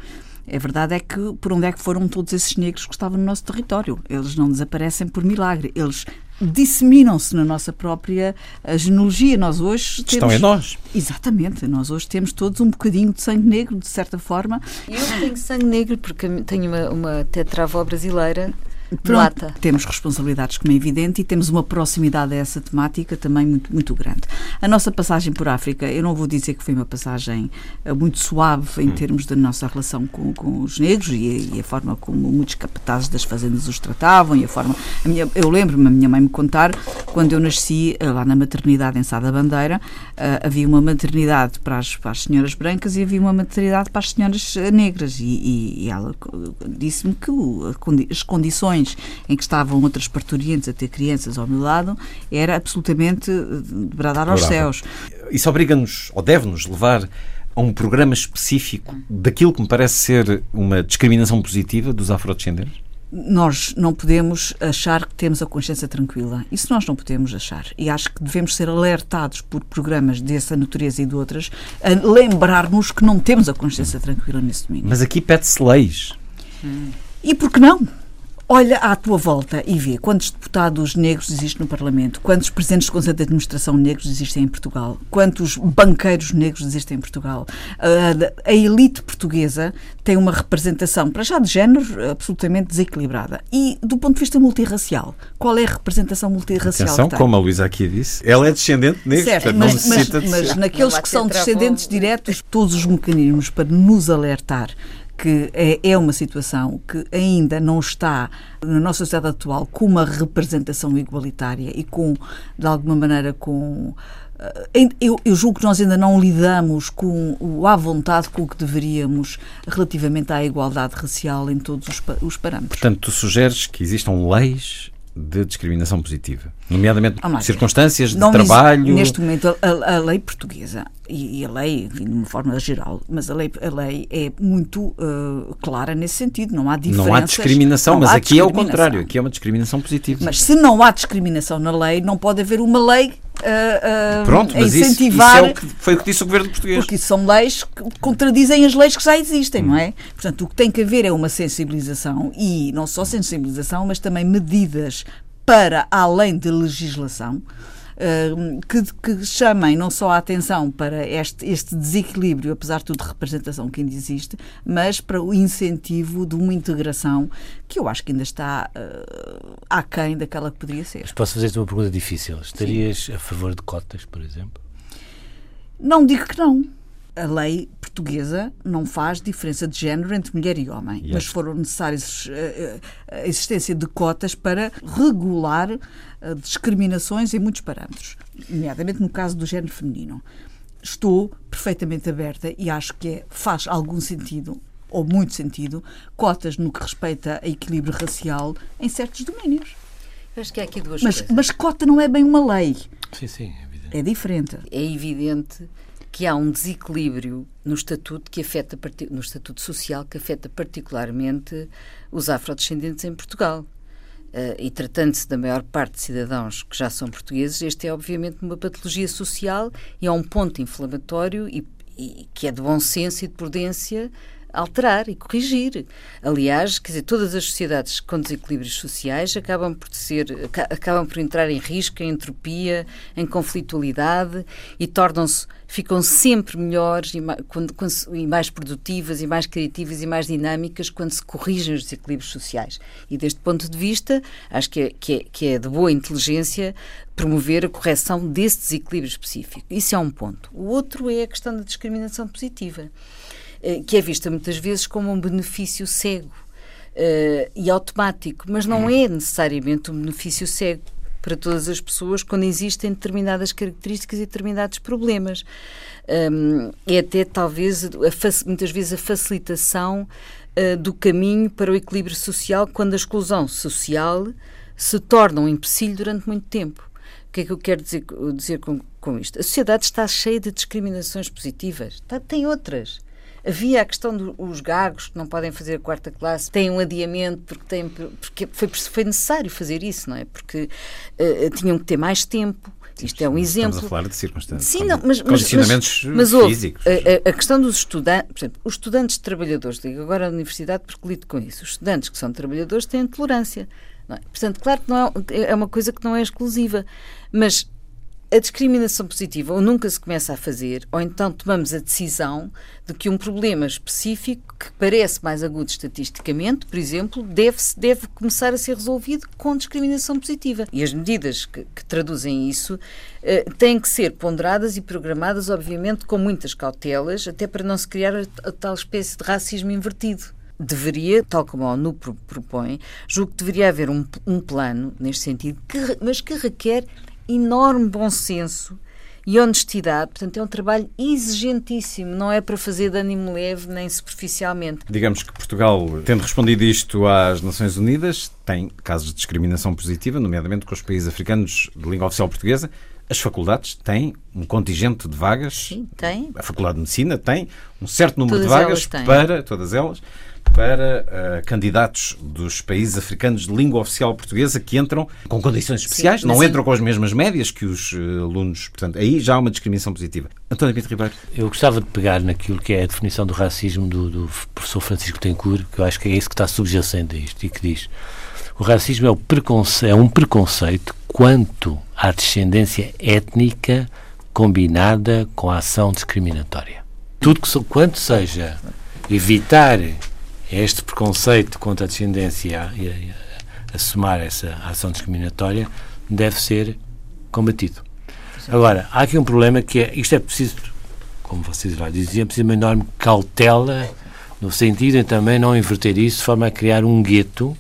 A verdade é que por onde é que foram todos esses negros que estavam no nosso território? Eles não desaparecem por milagre, eles disseminam-se na nossa própria eh, genealogia. Nós hoje temos... Estão em nós. Exatamente. Nós hoje temos todos um bocadinho de sangue negro, de certa forma. Eu tenho sangue negro porque tenho uma, uma tetravó brasileira Pronto, temos responsabilidades, como é evidente, e temos uma proximidade a essa temática também muito, muito grande. A nossa passagem por África, eu não vou dizer que foi uma passagem eh, muito suave em hum. termos da nossa relação com, com os negros e a, e a, forma como muitos capatazes das fazendas os tratavam e a forma... A minha, eu lembro-me a minha mãe me contar, quando eu nasci eh, lá na maternidade em Sá da Bandeira, uh, havia uma maternidade para as, para as senhoras brancas e havia uma maternidade para as senhoras negras e, e, e ela disse-me que as condições em que estavam outras parturientes a ter crianças ao meu lado, era absolutamente de bradar aos céus. Isso obriga-nos, ou deve-nos levar a um programa específico daquilo que me parece ser uma discriminação positiva dos afrodescendentes? nós não podemos achar que temos a consciência tranquila. Isso nós não podemos achar. E acho que devemos ser alertados por programas dessa natureza e de outras a lembrar-nos que não temos a consciência tranquila nesse domínio. Mas aqui pede-se leis. Hum. E por que não? Olha à tua volta e vê quantos deputados negros existem no Parlamento, quantos presidentes de Conselho de Administração negros existem em Portugal, quantos banqueiros negros existem em Portugal. A, a elite portuguesa tem uma representação, para já de género, absolutamente desequilibrada. E do ponto de vista multirracial, qual é a representação multirracial? Atenção, como a Luísa aqui disse, ela é descendente negro, certo, mas, não necessita mas, de mas naqueles que são descendentes diretos, todos os mecanismos para nos alertar que é, é uma situação que ainda não está na nossa sociedade atual com uma representação igualitária e com, de alguma maneira, com. Eh, eu, eu, julgo que nós ainda não lidamos com o à vontade com o que deveríamos relativamente à igualdade racial em todos os, os parâmetros. Portanto, tu sugeres que existam leis de discriminação positiva, nomeadamente circunstâncias de trabalho. Neste momento, a, a lei portuguesa e, e, a lei, enfim, de uma forma geral, mas a lei, a lei é muito uh, clara nesse sentido. Não há diferenças. Não há discriminação, não mas há aqui discriminação. é o contrário. Aqui é uma discriminação positiva. Mas se não há discriminação na lei, não pode haver uma lei uh, Pronto, mas incentivar. Isso, isso é o que, foi o que disse o governo português. Porque isso são leis que contradizem as leis que já existem, hum. não é? Portanto, o que tem que haver é uma sensibilização e não só sensibilização, mas também medidas para além de legislação que, que, chamem não só a atenção para este, este desequilíbrio, apesar de tudo, de representação que ainda existe, mas para o incentivo de uma integração que eu acho que ainda está uh, aquém daquela que poderia ser. Mas posso fazer-te uma pergunta difícil? Estarias Sim. a favor de cotas, por exemplo? Não digo que não a lei portuguesa não faz diferença de género entre mulher e homem, yes. mas foram necessárias eh, eh, a existência de cotas para regular eh, discriminações em muitos parâmetros, nomeadamente no caso do género feminino. Estou perfeitamente aberta e acho que é, faz algum sentido ou muito sentido, cotas no que respeita a equilíbrio racial em certos domínios. Acho que há aqui duas mas, coisas. Mas cota não é bem uma lei. Sim, sim, é evidente. É diferente. É evidente que há um desequilíbrio no estatuto que afeta no estatuto social que afeta particularmente os afrodescendentes em Portugal. Uh, e tratando-se da maior parte de cidadãos que já são portugueses, este é obviamente uma patologia social e é um ponto inflamatório e, e que é de bom senso e de prudência alterar e corrigir. Aliás, quer dizer, todas as sociedades com desequilíbrios sociais acabam por ser, acabam por entrar em risco, em entropia, em conflitualidade e tornam-se, ficam sempre melhores e mais, quando, e mais produtivas e mais criativas e mais dinâmicas quando se corrigem os desequilíbrios sociais. E deste ponto de vista, acho que é, que é, que é de boa inteligência promover a correção desse desequilíbrio específico. Isso é um ponto. O outro é a questão da discriminação positiva. Eh, que é vista muitas vezes como um benefício cego uh, e automático, mas não é necessariamente um benefício cego para todas as pessoas quando existem determinadas características e determinados problemas. Um, é até talvez a, muitas vezes a facilitação uh, do caminho para o equilíbrio social quando a exclusão social se torna um empecilho durante muito tempo. O que é que eu quero dizer, dizer com, com isto? A sociedade está cheia de discriminações positivas. Está, tem outras. Havia a questão dos gagos que não podem fazer a quarta classe, têm um adiamento porque, têm, porque foi, foi necessário fazer isso, não é? Porque uh, tinham que ter mais tempo. Isto é um exemplo. Estamos a falar de circunstâncias. Sim, não, mas, condicionamentos mas, mas, físicos. A, a, questão dos estudantes, por exemplo, os estudantes trabalhadores, digo agora a universidade porque lido com isso, os estudantes que são trabalhadores têm tolerância. É? Portanto, claro que não é, é uma coisa que não é exclusiva, mas a discriminação positiva ou nunca se começa a fazer, ou então tomamos a decisão de que um problema específico, que parece mais agudo estatisticamente, por exemplo, deve, deve começar a ser resolvido com discriminação positiva. E as medidas que, que traduzem isso eh, têm que ser ponderadas e programadas, obviamente, com muitas cautelas, até para não se criar a, a tal espécie de racismo invertido deveria, tal como a ONU propõe, julgo que deveria haver um, um plano neste sentido, que, mas que requer enorme bom senso e honestidade. Portanto, é um trabalho exigentíssimo, não é para fazer de ânimo leve nem superficialmente. Digamos que Portugal, tendo respondido isto às Nações Unidas, tem casos de discriminação positiva, nomeadamente com os países africanos de língua oficial portuguesa. As faculdades têm um contingente de vagas. Sim, tem. A Faculdade de Medicina tem um certo número todas de vagas para todas elas para uh, candidatos dos países africanos de língua oficial portuguesa que entram com condições especiais, Sim, não entram com as mesmas médias que os uh, alunos. Portanto, aí já há uma discriminação positiva. António Pinto Ribeiro. Eu gostava de pegar naquilo que é a definição do racismo do, do professor Francisco Tencourt, que eu acho que é isso que está subjacente a isto, e que diz o racismo é, o preconce é um preconceito quanto à descendência étnica combinada com a ação discriminatória. Tudo que, quanto seja evitar este preconceito contra a descendência e a, a, a somar essa ação discriminatória deve ser combatido. Agora, há aqui um problema que é, isto é preciso, como vocês já diziam, é preciso uma enorme cautela no sentido de também não inverter isso de forma a criar um gueto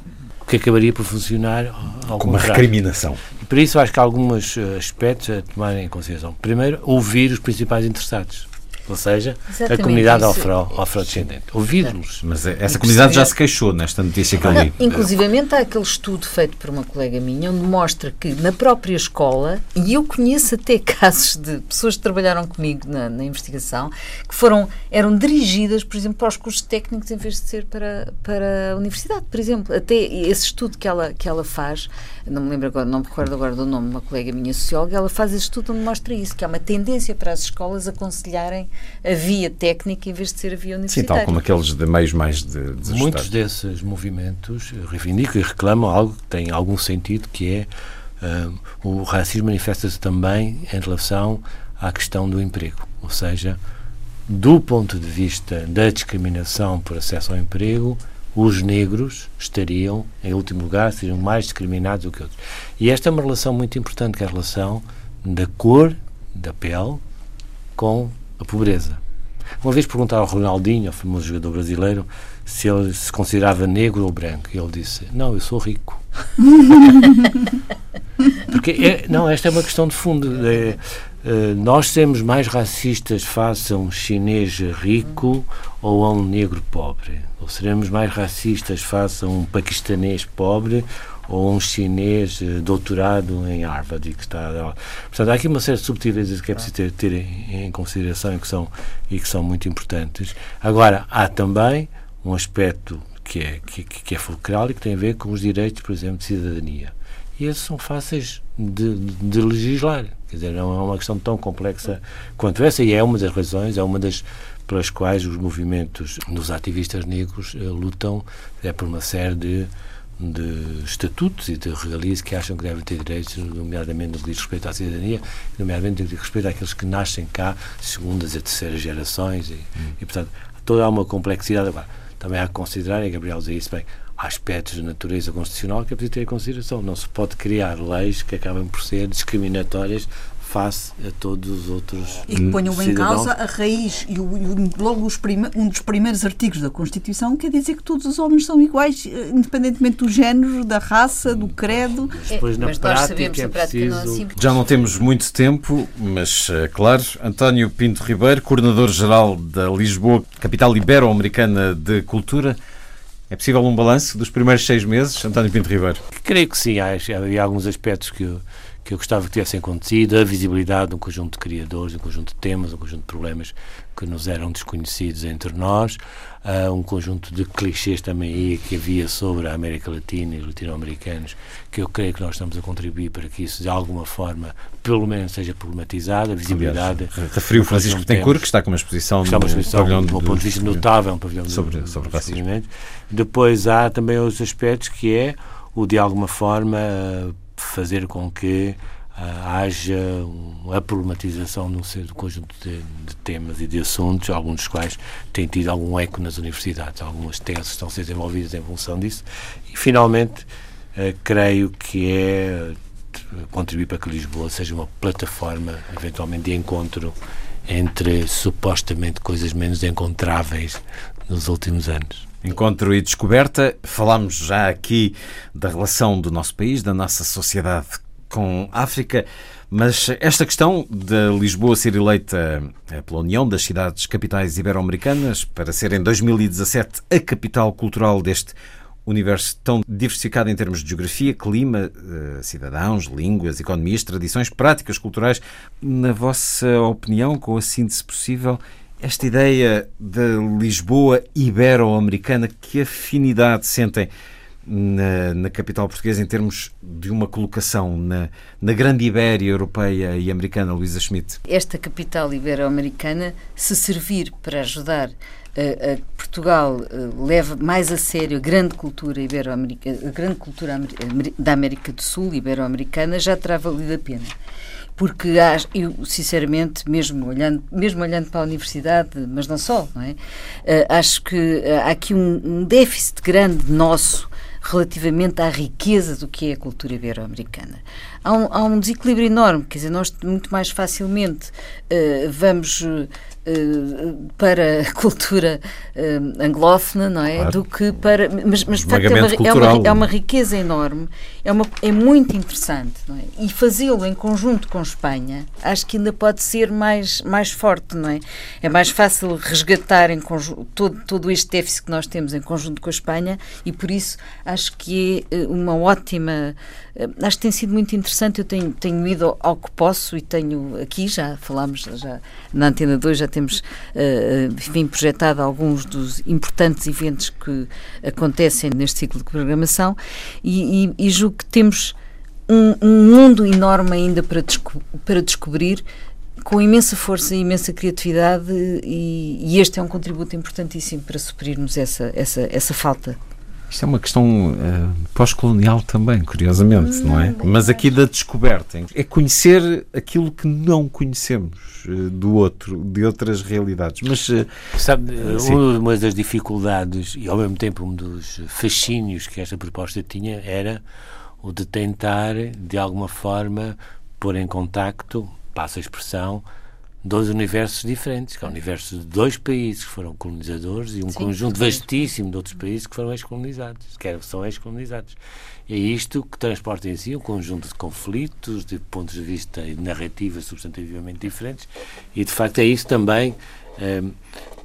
que acabaria por funcionar ao Com uma recriminação. E por isso acho que há alguns eh, aspectos a tomar em consideração. Primeiro, ouvir os principais interessados ou seja, Exatamente, a comunidade afro, afrodescendente. Ouvi-los. Mas essa comunidade já se queixou nesta notícia que eu li. Inclusivamente há aquele estudo feito por uma colega minha onde mostra que na própria escola, e eu conheço até casos de pessoas que trabalharam comigo na, na investigação, que foram, eram dirigidas, por exemplo, para os cursos técnicos em vez de ser para, para a universidade, por exemplo. Até esse estudo que ela, que ela faz, não me lembro agora, não me recordo agora do nome de uma colega minha socióloga, ela faz esse estudo onde mostra isso, que há uma tendência para as escolas aconselharem a via técnica em vez de ser a via universitária. Sim, tal como aqueles de meios mais de, de Muitos desses movimentos reivindicam e reclamam algo que tem algum sentido, que é uh, o racismo manifesta-se também em relação à questão do emprego, ou seja, do ponto de vista da discriminação por acesso ao emprego, os negros estariam, em último lugar, seriam mais discriminados do que outros. E esta é uma relação muito importante, que é a relação da cor da pele com a pobreza. Uma vez perguntaram ao Ronaldinho, ao famoso jogador brasileiro, se ele se considerava negro ou branco. E ele disse: Não, eu sou rico. Porque, é, não, esta é uma questão de fundo. É, é, nós seremos mais racistas face a um chinês rico ou a um negro pobre? Ou seremos mais racistas face a um paquistanês pobre ou um chinês eh, doutorado em Harvard e que está portanto há aqui uma série de subtilezas que é preciso ter, ter em, consideração e que são e que são muito importantes. Agora há também um aspecto que é que, que é fulcral e que tem a ver com os direitos por exemplo de cidadania. E esses são fáceis de, de legislar. Quer dizer, não é uma questão tão complexa quanto essa e é uma das razões, é uma das pelas quais os movimentos dos ativistas negros uh, lutam é por uma série de de estatutos e de regalias que acham que devem ter direitos, nomeadamente no que diz respeito à cidadania, nomeadamente no que diz respeito àqueles que nascem cá, segundas e terceiras gerações, e, hum. e portanto, toda há uma complexidade. Agora, também há que considerar, e Gabriel dizia isso bem, há aspectos de natureza constitucional que é preciso ter em consideração. Não se pode criar leis que acabem por ser discriminatórias face a todos os outros E que ponham em causa a raiz e, o, e logo prime, um dos primeiros artigos da Constituição quer dizer que todos os homens são iguais, eh, independentemente do género, da raça, do credo. Depois, na mas prática, é preciso... Não é assim, Já não temos muito tempo, mas, eh, claro, António Pinto Ribeiro, coordenador-geral da Lisboa, capital ibero-americana de cultura, é possível um balanço dos primeiros seis meses, António Pinto Ribeiro? Creio que sim. Há, há alguns aspectos que eu que eu gostava que tivessem acontecido, a visibilidade de um conjunto de criadores, um conjunto de temas, um conjunto de problemas que nos eram desconhecidos entre nós, uh, um conjunto de clichês também aí que havia sobre a América Latina e os latino-americanos, que eu creio que nós estamos a contribuir para que isso de alguma forma, pelo menos, seja problematizado, a visibilidade. Aliás, referiu o Francisco Betancourt, que está com uma exposição, está uma exposição pavilhão do ponto de vista notável, um pavilhão sobre, do, sobre racismo. Depois há também outros aspectos que é o de alguma forma fazer com que uh, haja uma problematização num certo conjunto de, de, temas e de assuntos, alguns dos quais têm tido algum eco nas universidades. Algumas teses estão a ser desenvolvidas em função disso. E, finalmente, uh, creio que é contribuir para que Lisboa seja uma plataforma, eventualmente, de encontro entre supostamente coisas menos encontráveis nos últimos anos. Encontro e descoberta. Falámos já aqui da relação do nosso país, da nossa sociedade com a África, mas esta questão de Lisboa ser eleita eh, pela União das Cidades Capitais Ibero-Americanas para ser em 2017 a capital cultural deste universo tão diversificado em termos de geografia, clima, eh, cidadãos, línguas, economias, tradições, práticas culturais. Na vossa opinião, com a síntese possível, esta ideia de Lisboa ibero-americana, que afinidade sentem na, na, capital portuguesa em termos de uma colocação na, na grande Ibéria europeia e americana, Luísa Schmidt? Esta capital ibero-americana, se servir para ajudar a, a Portugal uh, leva mais a sério a grande cultura ibero-americana, grande cultura da América do Sul, ibero-americana, já terá valido a pena porque eu sinceramente mesmo olhando mesmo olhando para a universidade mas não só não é? Uh, acho que uh, há aqui um, um, déficit grande nosso relativamente à riqueza do que é a cultura ibero-americana. Há, um, há um, desequilíbrio enorme quer dizer nós muito mais facilmente uh, vamos eh, para a cultura uh, anglófona, não é? Claro. Do que para. Mas, mas de facto, é uma, é, uma, é uma, riqueza enorme, é, uma, é muito interessante, não é? E fazê-lo em conjunto com Espanha, acho que ainda pode ser mais, mais forte, não é? É mais fácil resgatar em conjunto, todo, todo este déficit que nós temos em conjunto com a Espanha e por isso acho que é eh, uma ótima. Acho que tem sido muito interessante. Eu tenho, tenho ido ao que posso e tenho aqui, já falámos já na Antena 2, já temos, uh, enfim, projetado alguns dos importantes eventos que acontecem neste ciclo de programação e, e, e julgo que temos um, um, mundo enorme ainda para, desco para descobrir com imensa força e imensa criatividade e, e, este é um contributo importantíssimo para suprirmos essa, essa, essa falta isto é uma questão uh, pós-colonial também, curiosamente, não, não é? Mas aqui da descoberta. É conhecer aquilo que não conhecemos uh, do outro, de outras realidades. Mas, uh, Sabe, uma das dificuldades e ao mesmo tempo um dos fascínios que esta proposta tinha era o de tentar, de alguma forma, pôr em contacto, passa a expressão, dois universos diferentes, que é o universo de dois países que foram colonizadores e um Sim, conjunto vastíssimo de outros países que foram ex-colonizados, que são ex-colonizados. É isto que transporta em si um conjunto de conflitos, de pontos de vista e de narrativas substantivamente diferentes, e de facto é isso também. Um, ehm,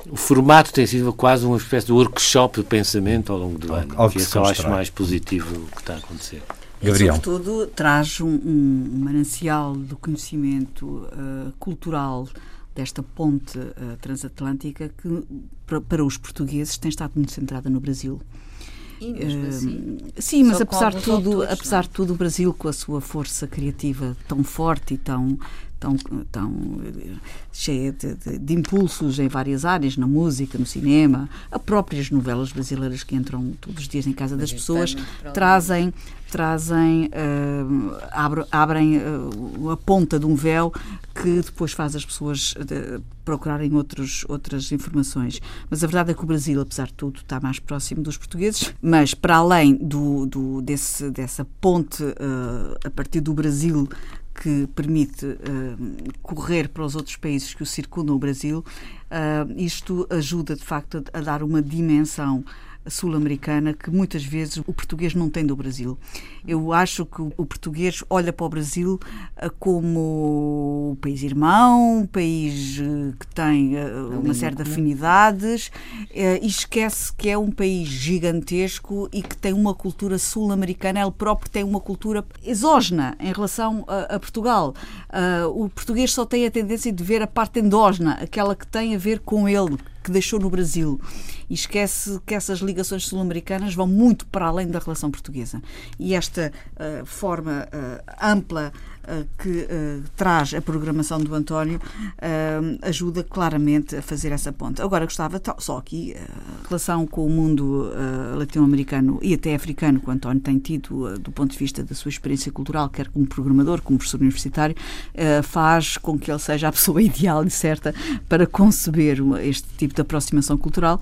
o formato tem sido quase uma espécie de workshop de pensamento ao longo do ano, que, que eu acho mais positivo o que está a acontecer. Gabriel. E, sobretudo, traz um, um, manancial do conhecimento uh, cultural desta ponte uh, transatlântica que, para, para, os portugueses, tem estado muito centrada no Brasil. assim, sim, mas apesar de tudo, autores, apesar de tudo, o Brasil com a sua força criativa tão forte e tão tão, tão cheia de, de, de, impulsos em várias áreas, na música, no cinema, as próprias novelas brasileiras que entram todos os dias em casa das pessoas, trazem, trazem uh, abre, abrem uh, a ponta de um véu que depois faz as pessoas de, procurarem outros, outras informações. Mas a verdade é que o Brasil, apesar de tudo, está mais próximo dos portugueses, mas para além do, do desse, dessa ponte uh, a partir do Brasil que permite uh, correr para os outros países que o circundam o Brasil, uh, isto ajuda de facto a, a dar uma dimensão sul-americana que muitas vezes o português não tem do Brasil. Eu acho que o português olha para o Brasil eh, como um país irmão, um país eh, que tem eh, uma série de afinidades e esquece que é um país gigantesco e que tem uma cultura sul-americana. Ele próprio tem uma cultura exógena em relação a, a Portugal. o português só tem a tendência de ver a parte endógena, aquela que tem a ver com ele, que deixou no Brasil e esquece que essas ligações sul-americanas vão muito para além da relação portuguesa. E esta uh, forma uh, ampla uh, que traz a programação do António ajuda claramente a fazer essa ponte. Agora gostava só aqui a relação com o mundo latino-americano e até africano que o António tem tido do ponto de vista da sua experiência cultural, quer como programador, como professor universitário, faz com que ele seja a pessoa ideal e certa para conceber este tipo de aproximação cultural.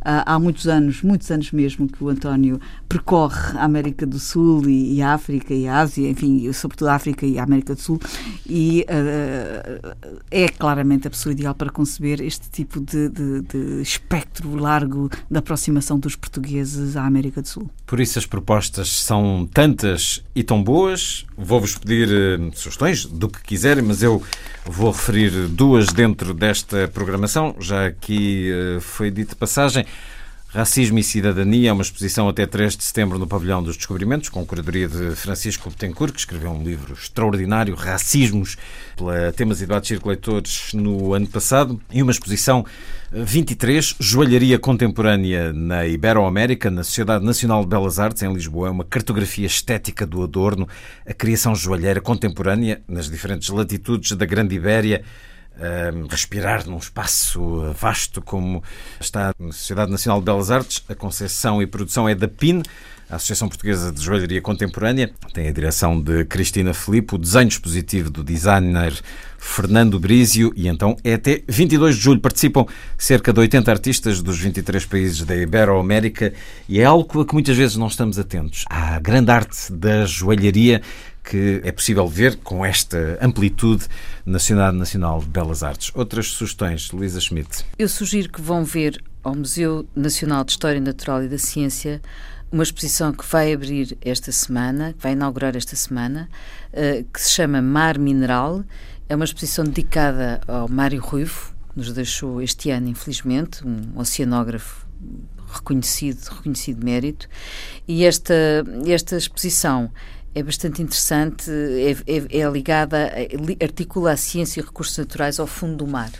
Ah, há muitos anos, muitos anos mesmo, que o António percorre a América do Sul e, e a África e a Ásia, enfim, sobretudo a África e a América do Sul, e uh, é claramente a pessoa ideal para conceber este tipo de, de, de espectro largo da aproximação dos portugueses à América do Sul. Por isso as propostas são tantas e tão boas. Vou-vos pedir uh, sugestões do que quiserem, mas eu vou referir duas dentro desta programação, já aqui uh, foi dito de Racismo e Cidadania uma exposição até 3 de setembro no Pavilhão dos Descobrimentos, com a curadoria de Francisco Betancourt, que escreveu um livro extraordinário, Racismos, pela Temas e Debates Circulatores, no ano passado, e uma exposição 23, Joalharia Contemporânea na Iberoamérica, na Sociedade Nacional de Belas Artes, em Lisboa. É uma cartografia estética do adorno, a criação joalheira contemporânea nas diferentes latitudes da Grande Ibéria respirar num espaço vasto como está na Sociedade Nacional de Belas Artes. A concepção e produção é da PIN, a Associação Portuguesa de Joalharia Contemporânea. Tem a direção de Cristina Filipe, o desenho expositivo do designer Fernando Brizio e então é até 22 de julho. Participam cerca de 80 artistas dos 23 países da Iberoamérica e é algo a que muitas vezes não estamos atentos. A grande arte da joalharia que é possível ver com esta amplitude na Cidade Nacional de Belas Artes. Outras sugestões, Luísa Schmidt? Eu sugiro que vão ver ao Museu Nacional de História Natural e da Ciência uma exposição que vai abrir esta semana, que vai inaugurar esta semana, eh, que se chama Mar Mineral. É uma exposição dedicada ao Mário Ruivo, que nos deixou este ano, infelizmente, um oceanógrafo reconhecido, reconhecido mérito. E esta, esta exposição é bastante interessante, é, é, é ligada, articula a ciência e recursos naturais ao fundo do mar.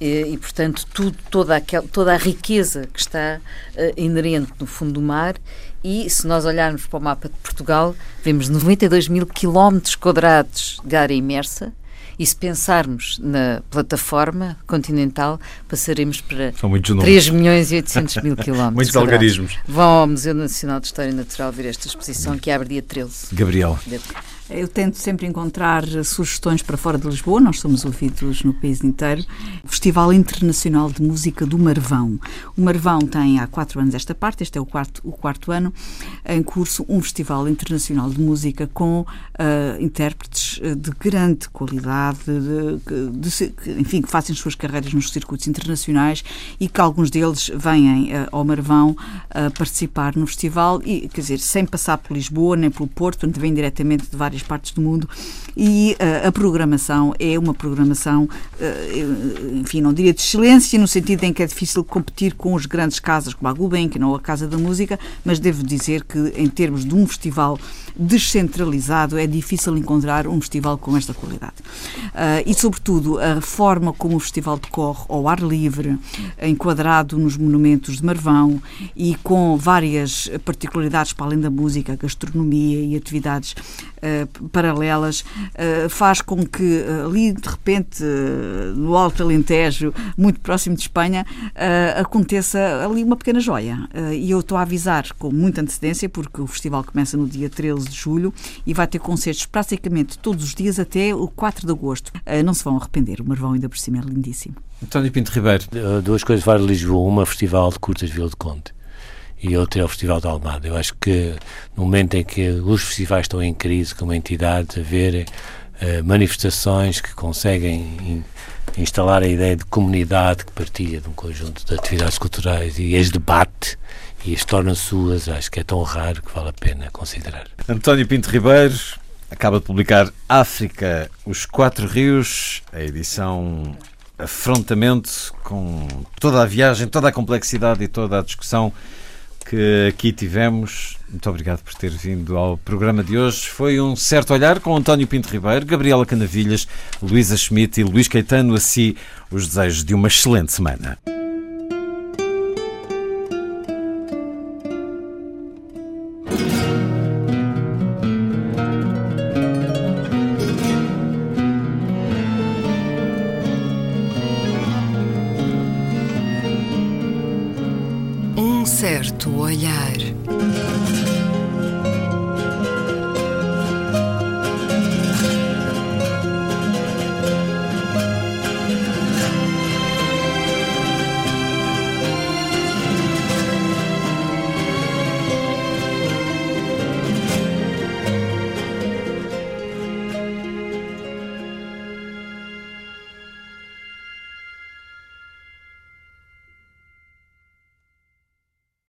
E, e, portanto, tudo, toda, aquela, toda a riqueza que está uh, inerente no fundo do mar. E se nós olharmos para o mapa de Portugal, vemos 92 mil quilómetros quadrados de área imersa, e se pensarmos na plataforma continental, passaremos para 3 milhões e 800 mil quilómetros. Muitos algarismos. Vão ao Museu Nacional de História Natural ver esta exposição que abre dia 13. Gabriel. Eu tento sempre encontrar sugestões para fora de Lisboa, nós somos ouvidos no país inteiro. Festival Internacional de Música do Marvão. O Marvão tem há quatro anos esta parte, este é o quarto, o quarto ano, em curso um Festival Internacional de Música com uh, intérpretes eh, de grande qualidade, de, de, de, enfim, que fazem suas carreiras nos circuitos internacionais e que alguns deles vêm uh, ao Marvão uh, participar no festival e, quer dizer, sem passar por Lisboa nem pelo Porto, onde vêm diretamente de várias outras partes do mundo e uh, a programação é uma programação, uh, enfim, não diria de excelência, no sentido em que é difícil competir com as grandes casas como a Gulbenkian ou a Casa da Música, mas devo dizer que em termos de um festival descentralizado é difícil encontrar um festival com esta qualidade. Uh, e, sobretudo, a forma como o festival decorre ao ar livre, enquadrado nos monumentos de Marvão e com várias particularidades para além da música, gastronomia e atividades uh, paralelas, uh, faz com que ali, de repente, no Alto Alentejo, muito próximo de Espanha, aconteça ali uma pequena joia. e eu estou a avisar com muita antecedência, porque o festival começa no dia 13 de julho e vai ter concertos praticamente todos os dias até o 4 de agosto. não se vão arrepender, o Marvão ainda por cima é lindíssimo. António Pinto Ribeiro. Duas coisas para Lisboa. Uma, Festival de Curtas Vila de Conte e outra é o Festival de Almada. Eu acho que no momento em que os festivais estão em crise como entidades, haver uh, manifestações que conseguem instalar a ideia de comunidade que partilha de um conjunto de atividades culturais e as debate e as torna suas, acho que é tão raro que vale a pena considerar. António Pinto Ribeiro acaba de publicar África, os Quatro Rios, a edição Afrontamento, com toda a viagem, toda a complexidade e toda a discussão que aqui tivemos. Muito obrigado por ter vindo ao programa de hoje. Foi um certo olhar com António Pinto Ribeiro, Gabriela Canavilhas, Luísa Schmidt e Luís Caetano. Assim, os desejos de uma excelente semana.